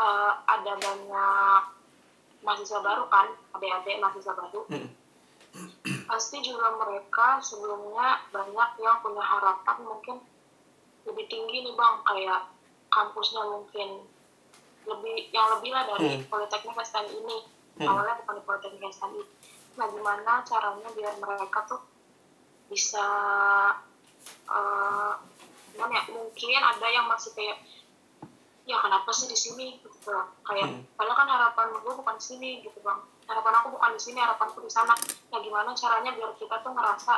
uh, ada banyak mahasiswa baru kan, adik-adik mahasiswa baru. Mm -hmm pasti juga mereka sebelumnya banyak yang punya harapan mungkin lebih tinggi nih bang kayak kampusnya mungkin lebih yang lebih lah dari hmm. politeknik STM ini hmm. awalnya bukan di politeknik STM nah gimana caranya biar mereka tuh bisa uh, ya mungkin ada yang masih kayak ya kenapa sih di sini gitu kayak hmm. padahal kan harapan gue bukan di sini gitu bang harapan aku bukan di sini harapanku di sana ya gimana caranya biar kita tuh ngerasa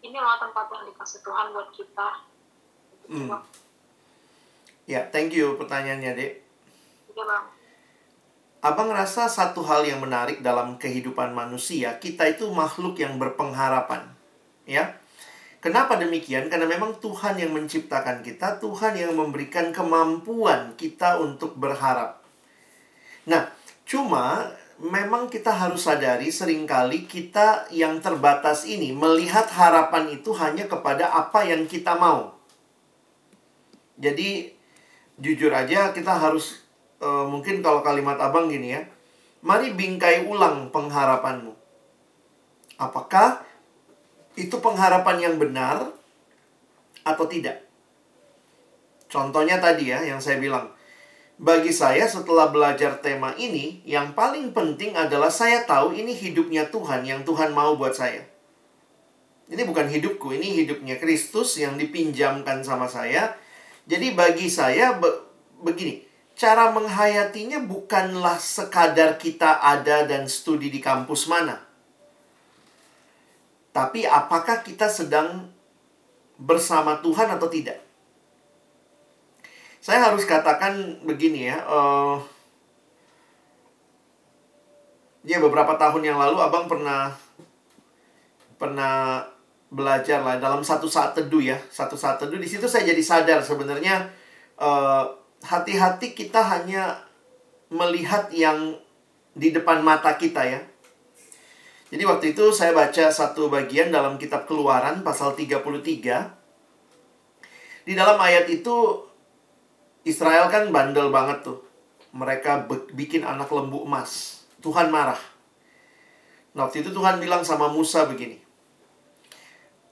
ini loh tempat yang dikasih Tuhan buat kita gitu, hmm. ya thank you pertanyaannya dek ya bang Abang ngerasa satu hal yang menarik dalam kehidupan manusia, kita itu makhluk yang berpengharapan. Ya. Kenapa demikian? Karena memang Tuhan yang menciptakan kita, Tuhan yang memberikan kemampuan kita untuk berharap. Nah, cuma memang kita harus sadari sering kali kita yang terbatas ini melihat harapan itu hanya kepada apa yang kita mau. Jadi jujur aja kita harus e, mungkin kalau kalimat abang gini ya, Mari bingkai ulang pengharapanmu. Apakah itu pengharapan yang benar atau tidak? Contohnya tadi ya yang saya bilang. Bagi saya setelah belajar tema ini, yang paling penting adalah saya tahu ini hidupnya Tuhan yang Tuhan mau buat saya. Ini bukan hidupku, ini hidupnya Kristus yang dipinjamkan sama saya. Jadi bagi saya be begini, cara menghayatinya bukanlah sekadar kita ada dan studi di kampus mana. Tapi apakah kita sedang bersama Tuhan atau tidak? Saya harus katakan begini ya. Uh, ya beberapa tahun yang lalu abang pernah pernah belajar lah dalam satu saat teduh ya satu saat teduh di situ saya jadi sadar sebenarnya hati hati-hati kita hanya melihat yang di depan mata kita ya jadi waktu itu saya baca satu bagian dalam kitab keluaran pasal 33 di dalam ayat itu Israel kan bandel banget tuh. Mereka bikin anak lembu emas. Tuhan marah. Nah, waktu itu Tuhan bilang sama Musa begini.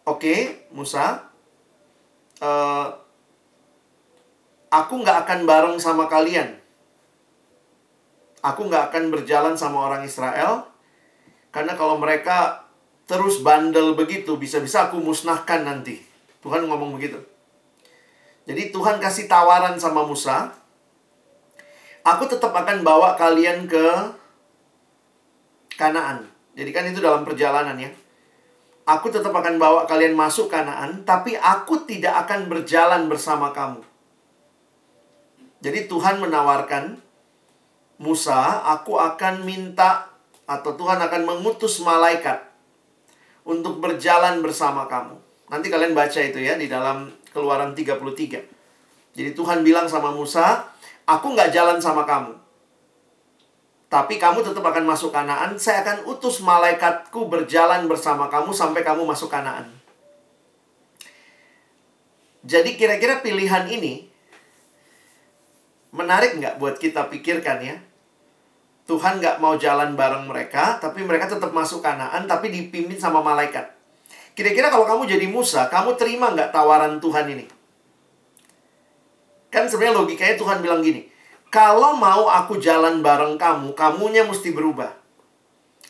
Oke, okay, Musa. Uh, aku nggak akan bareng sama kalian. Aku nggak akan berjalan sama orang Israel. Karena kalau mereka terus bandel begitu, bisa-bisa aku musnahkan nanti. Tuhan ngomong begitu. Jadi Tuhan kasih tawaran sama Musa, aku tetap akan bawa kalian ke Kanaan. Jadi kan itu dalam perjalanan ya. Aku tetap akan bawa kalian masuk Kanaan, tapi aku tidak akan berjalan bersama kamu. Jadi Tuhan menawarkan Musa, aku akan minta atau Tuhan akan mengutus malaikat untuk berjalan bersama kamu. Nanti kalian baca itu ya di dalam Keluaran 33. Jadi Tuhan bilang sama Musa, aku nggak jalan sama kamu. Tapi kamu tetap akan masuk kanaan. Saya akan utus malaikatku berjalan bersama kamu sampai kamu masuk kanaan. Jadi kira-kira pilihan ini menarik nggak buat kita pikirkan ya? Tuhan nggak mau jalan bareng mereka, tapi mereka tetap masuk kanaan, tapi dipimpin sama malaikat. Kira-kira kalau kamu jadi Musa, kamu terima nggak tawaran Tuhan ini? Kan sebenarnya logikanya Tuhan bilang gini, kalau mau aku jalan bareng kamu, kamunya mesti berubah.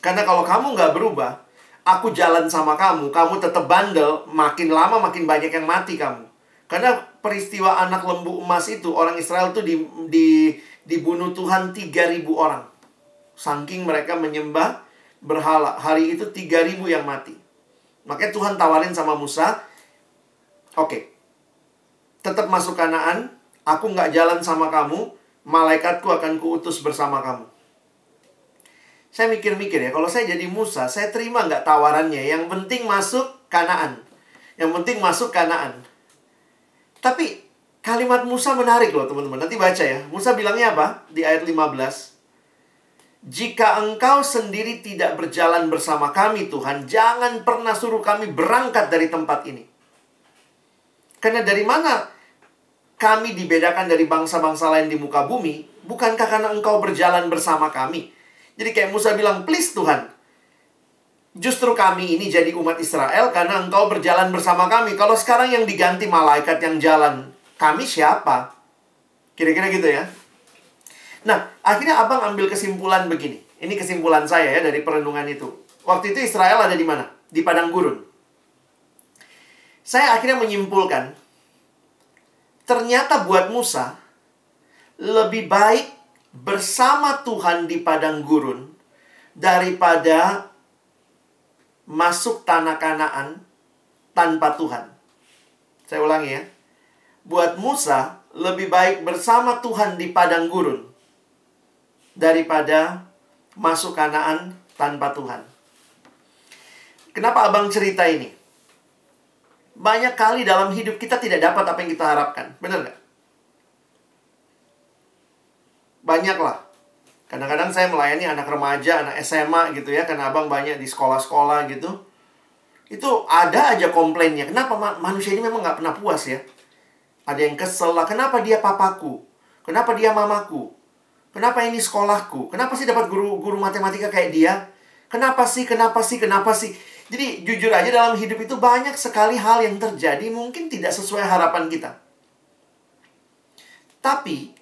Karena kalau kamu nggak berubah, aku jalan sama kamu, kamu tetap bandel, makin lama makin banyak yang mati kamu. Karena peristiwa anak lembu emas itu, orang Israel tuh di, di, dibunuh Tuhan 3.000 orang. Saking mereka menyembah berhala. Hari itu 3.000 yang mati. Makanya Tuhan tawarin sama Musa, oke, okay, tetap masuk kanaan, aku nggak jalan sama kamu, malaikatku akan kuutus bersama kamu. Saya mikir-mikir ya, kalau saya jadi Musa, saya terima nggak tawarannya. Yang penting masuk kanaan. Yang penting masuk kanaan. Tapi kalimat Musa menarik loh teman-teman. Nanti baca ya. Musa bilangnya apa? Di ayat 15. Jika engkau sendiri tidak berjalan bersama kami, Tuhan, jangan pernah suruh kami berangkat dari tempat ini. Karena dari mana kami dibedakan dari bangsa-bangsa lain di muka bumi? Bukankah karena engkau berjalan bersama kami? Jadi kayak Musa bilang, please Tuhan, justru kami ini jadi umat Israel karena engkau berjalan bersama kami. Kalau sekarang yang diganti malaikat yang jalan, kami siapa? Kira-kira gitu ya. Nah, akhirnya abang ambil kesimpulan begini. Ini kesimpulan saya ya dari perenungan itu. Waktu itu Israel ada di mana? Di padang gurun. Saya akhirnya menyimpulkan, ternyata buat Musa, lebih baik bersama Tuhan di padang gurun daripada masuk tanah kanaan tanpa Tuhan. Saya ulangi ya. Buat Musa, lebih baik bersama Tuhan di padang gurun daripada masuk kanaan tanpa Tuhan. Kenapa abang cerita ini? Banyak kali dalam hidup kita tidak dapat apa yang kita harapkan. Benar nggak? Banyak lah. Kadang-kadang saya melayani anak remaja, anak SMA gitu ya. Karena abang banyak di sekolah-sekolah gitu. Itu ada aja komplainnya. Kenapa manusia ini memang nggak pernah puas ya? Ada yang kesel lah. Kenapa dia papaku? Kenapa dia mamaku? Kenapa ini sekolahku? Kenapa sih dapat guru guru matematika kayak dia? Kenapa sih? Kenapa sih? Kenapa sih? Jadi jujur aja dalam hidup itu banyak sekali hal yang terjadi mungkin tidak sesuai harapan kita. Tapi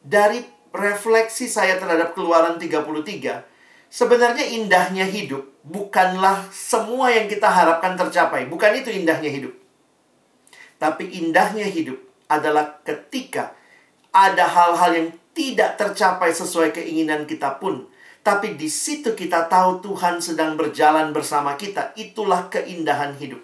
dari refleksi saya terhadap keluaran 33, sebenarnya indahnya hidup bukanlah semua yang kita harapkan tercapai. Bukan itu indahnya hidup. Tapi indahnya hidup adalah ketika ada hal-hal yang tidak tercapai sesuai keinginan kita pun. Tapi di situ kita tahu Tuhan sedang berjalan bersama kita. Itulah keindahan hidup.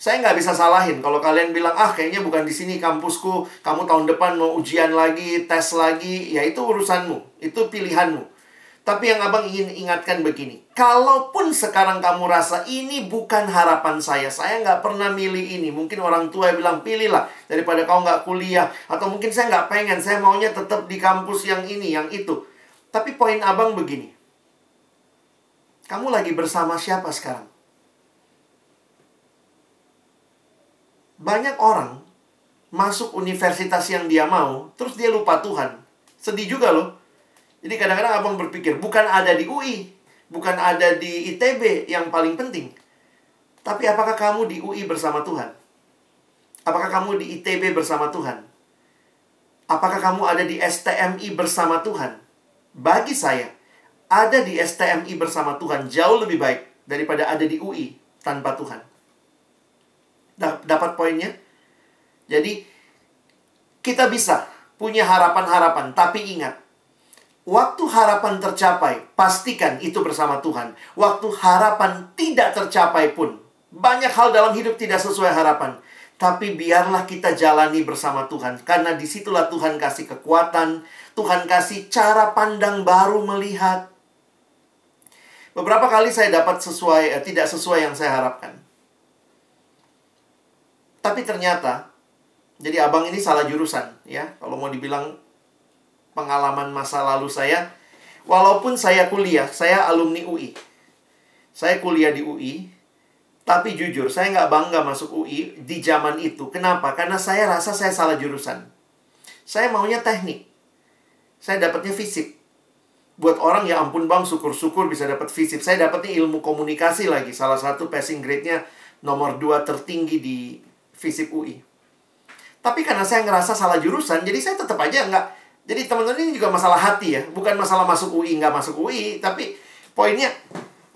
Saya nggak bisa salahin kalau kalian bilang, ah kayaknya bukan di sini kampusku, kamu tahun depan mau ujian lagi, tes lagi, ya itu urusanmu, itu pilihanmu. Tapi yang abang ingin ingatkan begini, kalaupun sekarang kamu rasa ini bukan harapan saya, saya nggak pernah milih ini. Mungkin orang tua bilang pilihlah daripada kau nggak kuliah, atau mungkin saya nggak pengen, saya maunya tetap di kampus yang ini, yang itu. Tapi poin abang begini, kamu lagi bersama siapa sekarang? Banyak orang masuk universitas yang dia mau, terus dia lupa Tuhan. Sedih juga loh. Jadi kadang-kadang abang berpikir, bukan ada di UI, bukan ada di ITB yang paling penting. Tapi apakah kamu di UI bersama Tuhan? Apakah kamu di ITB bersama Tuhan? Apakah kamu ada di STMI bersama Tuhan? Bagi saya, ada di STMI bersama Tuhan jauh lebih baik daripada ada di UI tanpa Tuhan. Dapat poinnya? Jadi, kita bisa punya harapan-harapan, tapi ingat, Waktu harapan tercapai, pastikan itu bersama Tuhan. Waktu harapan tidak tercapai pun, banyak hal dalam hidup tidak sesuai harapan. Tapi biarlah kita jalani bersama Tuhan. Karena di situlah Tuhan kasih kekuatan. Tuhan kasih cara pandang baru melihat. Beberapa kali saya dapat sesuai, eh, tidak sesuai yang saya harapkan. Tapi ternyata, jadi abang ini salah jurusan. ya Kalau mau dibilang pengalaman masa lalu saya. Walaupun saya kuliah, saya alumni UI. Saya kuliah di UI, tapi jujur, saya nggak bangga masuk UI di zaman itu. Kenapa? Karena saya rasa saya salah jurusan. Saya maunya teknik. Saya dapatnya fisik. Buat orang ya ampun bang, syukur-syukur bisa dapat fisik. Saya dapatnya ilmu komunikasi lagi. Salah satu passing grade-nya nomor 2 tertinggi di fisik UI. Tapi karena saya ngerasa salah jurusan, jadi saya tetap aja nggak jadi teman-teman ini juga masalah hati ya, bukan masalah masuk UI nggak masuk UI, tapi poinnya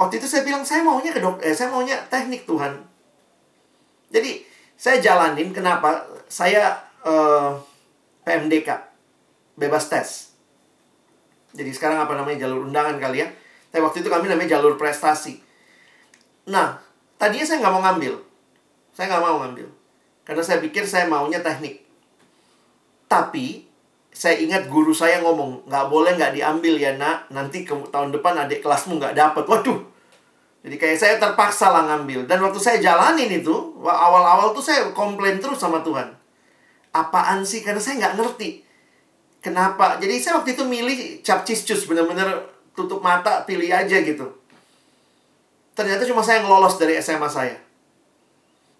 waktu itu saya bilang saya maunya ke dok, eh, saya maunya teknik Tuhan. Jadi saya jalanin kenapa saya eh, PMDK bebas tes. Jadi sekarang apa namanya jalur undangan kali ya. Tapi waktu itu kami namanya jalur prestasi. Nah, tadinya saya nggak mau ngambil. Saya nggak mau ngambil. Karena saya pikir saya maunya teknik. Tapi saya ingat guru saya ngomong, nggak boleh nggak diambil ya nak, nanti ke tahun depan adik kelasmu nggak dapet. Waduh, jadi kayak saya terpaksa lah ngambil. Dan waktu saya jalanin itu, awal-awal tuh saya komplain terus sama Tuhan. Apaan sih? Karena saya nggak ngerti. Kenapa? Jadi saya waktu itu milih capcis cus, bener-bener tutup mata, pilih aja gitu. Ternyata cuma saya yang lolos dari SMA saya.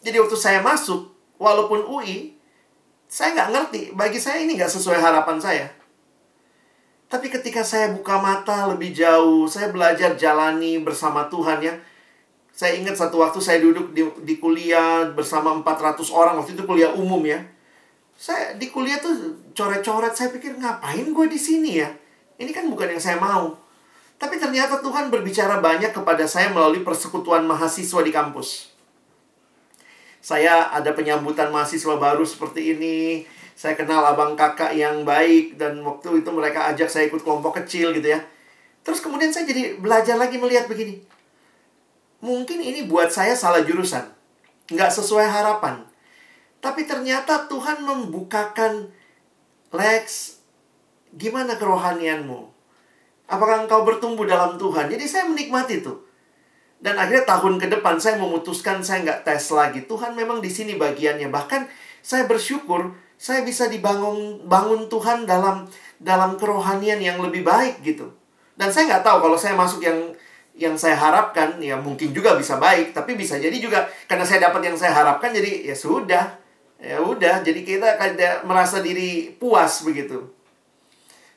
Jadi waktu saya masuk, walaupun UI, saya nggak ngerti. Bagi saya ini nggak sesuai harapan saya. Tapi ketika saya buka mata lebih jauh, saya belajar jalani bersama Tuhan ya. Saya ingat satu waktu saya duduk di, di kuliah bersama 400 orang. Waktu itu kuliah umum ya. Saya di kuliah tuh coret-coret. Saya pikir ngapain gue di sini ya? Ini kan bukan yang saya mau. Tapi ternyata Tuhan berbicara banyak kepada saya melalui persekutuan mahasiswa di kampus saya ada penyambutan mahasiswa baru seperti ini. Saya kenal abang kakak yang baik dan waktu itu mereka ajak saya ikut kelompok kecil gitu ya. Terus kemudian saya jadi belajar lagi melihat begini. Mungkin ini buat saya salah jurusan. Nggak sesuai harapan. Tapi ternyata Tuhan membukakan Lex, gimana kerohanianmu? Apakah engkau bertumbuh dalam Tuhan? Jadi saya menikmati tuh. Dan akhirnya tahun ke depan saya memutuskan saya nggak tes lagi. Tuhan memang di sini bagiannya. Bahkan saya bersyukur saya bisa dibangun bangun Tuhan dalam dalam kerohanian yang lebih baik gitu. Dan saya nggak tahu kalau saya masuk yang yang saya harapkan ya mungkin juga bisa baik, tapi bisa jadi juga karena saya dapat yang saya harapkan jadi ya sudah. Ya udah, jadi kita kayak merasa diri puas begitu.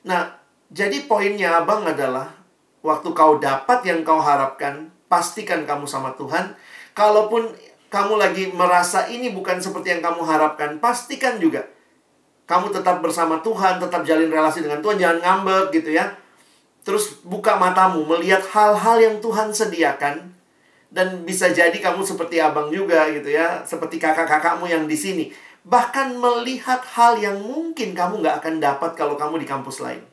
Nah, jadi poinnya abang adalah waktu kau dapat yang kau harapkan, pastikan kamu sama Tuhan. Kalaupun kamu lagi merasa ini bukan seperti yang kamu harapkan, pastikan juga kamu tetap bersama Tuhan, tetap jalin relasi dengan Tuhan, jangan ngambek gitu ya. Terus buka matamu melihat hal-hal yang Tuhan sediakan dan bisa jadi kamu seperti abang juga gitu ya, seperti kakak-kakakmu yang di sini. Bahkan melihat hal yang mungkin kamu nggak akan dapat kalau kamu di kampus lain.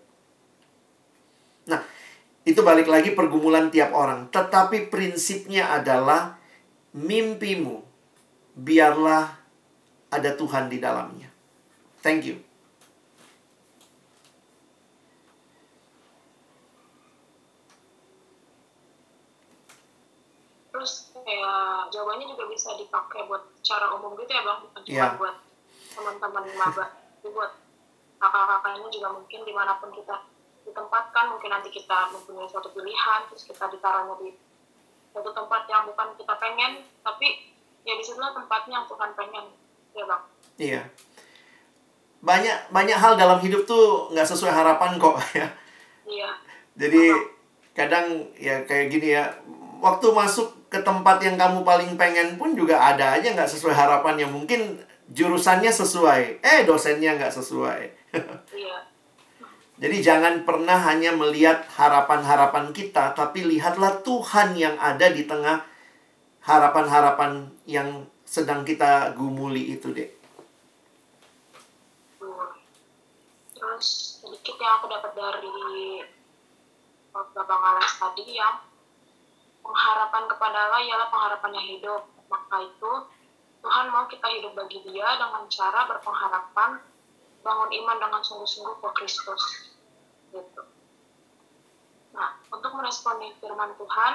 Itu balik lagi pergumulan tiap orang. Tetapi prinsipnya adalah mimpimu biarlah ada Tuhan di dalamnya. Thank you. Terus kayak jawabannya juga bisa dipakai buat cara umum gitu ya bang, bukan cuma yeah. buat teman-teman maba, buat kakak-kakaknya juga mungkin di mana pun kita ditempatkan mungkin nanti kita mempunyai suatu pilihan terus kita ditaruhnya di suatu tempat yang bukan kita pengen tapi ya di situlah tempatnya yang Tuhan pengen ya bang. Iya. Banyak banyak hal dalam hidup tuh nggak sesuai harapan kok (laughs) ya. Iya. Jadi kadang ya kayak gini ya waktu masuk ke tempat yang kamu paling pengen pun juga ada aja nggak sesuai harapan yang mungkin jurusannya sesuai eh dosennya nggak sesuai. (laughs) Iya jadi jangan pernah hanya melihat harapan-harapan kita, tapi lihatlah Tuhan yang ada di tengah harapan-harapan yang sedang kita gumuli itu, deh. Terus sedikit yang aku dapat dari Bapak Alex tadi yang pengharapan kepada Allah ialah pengharapan yang hidup. Maka itu Tuhan mau kita hidup bagi dia dengan cara berpengharapan bangun iman dengan sungguh-sungguh ke Kristus gitu. Nah, untuk meresponi firman Tuhan,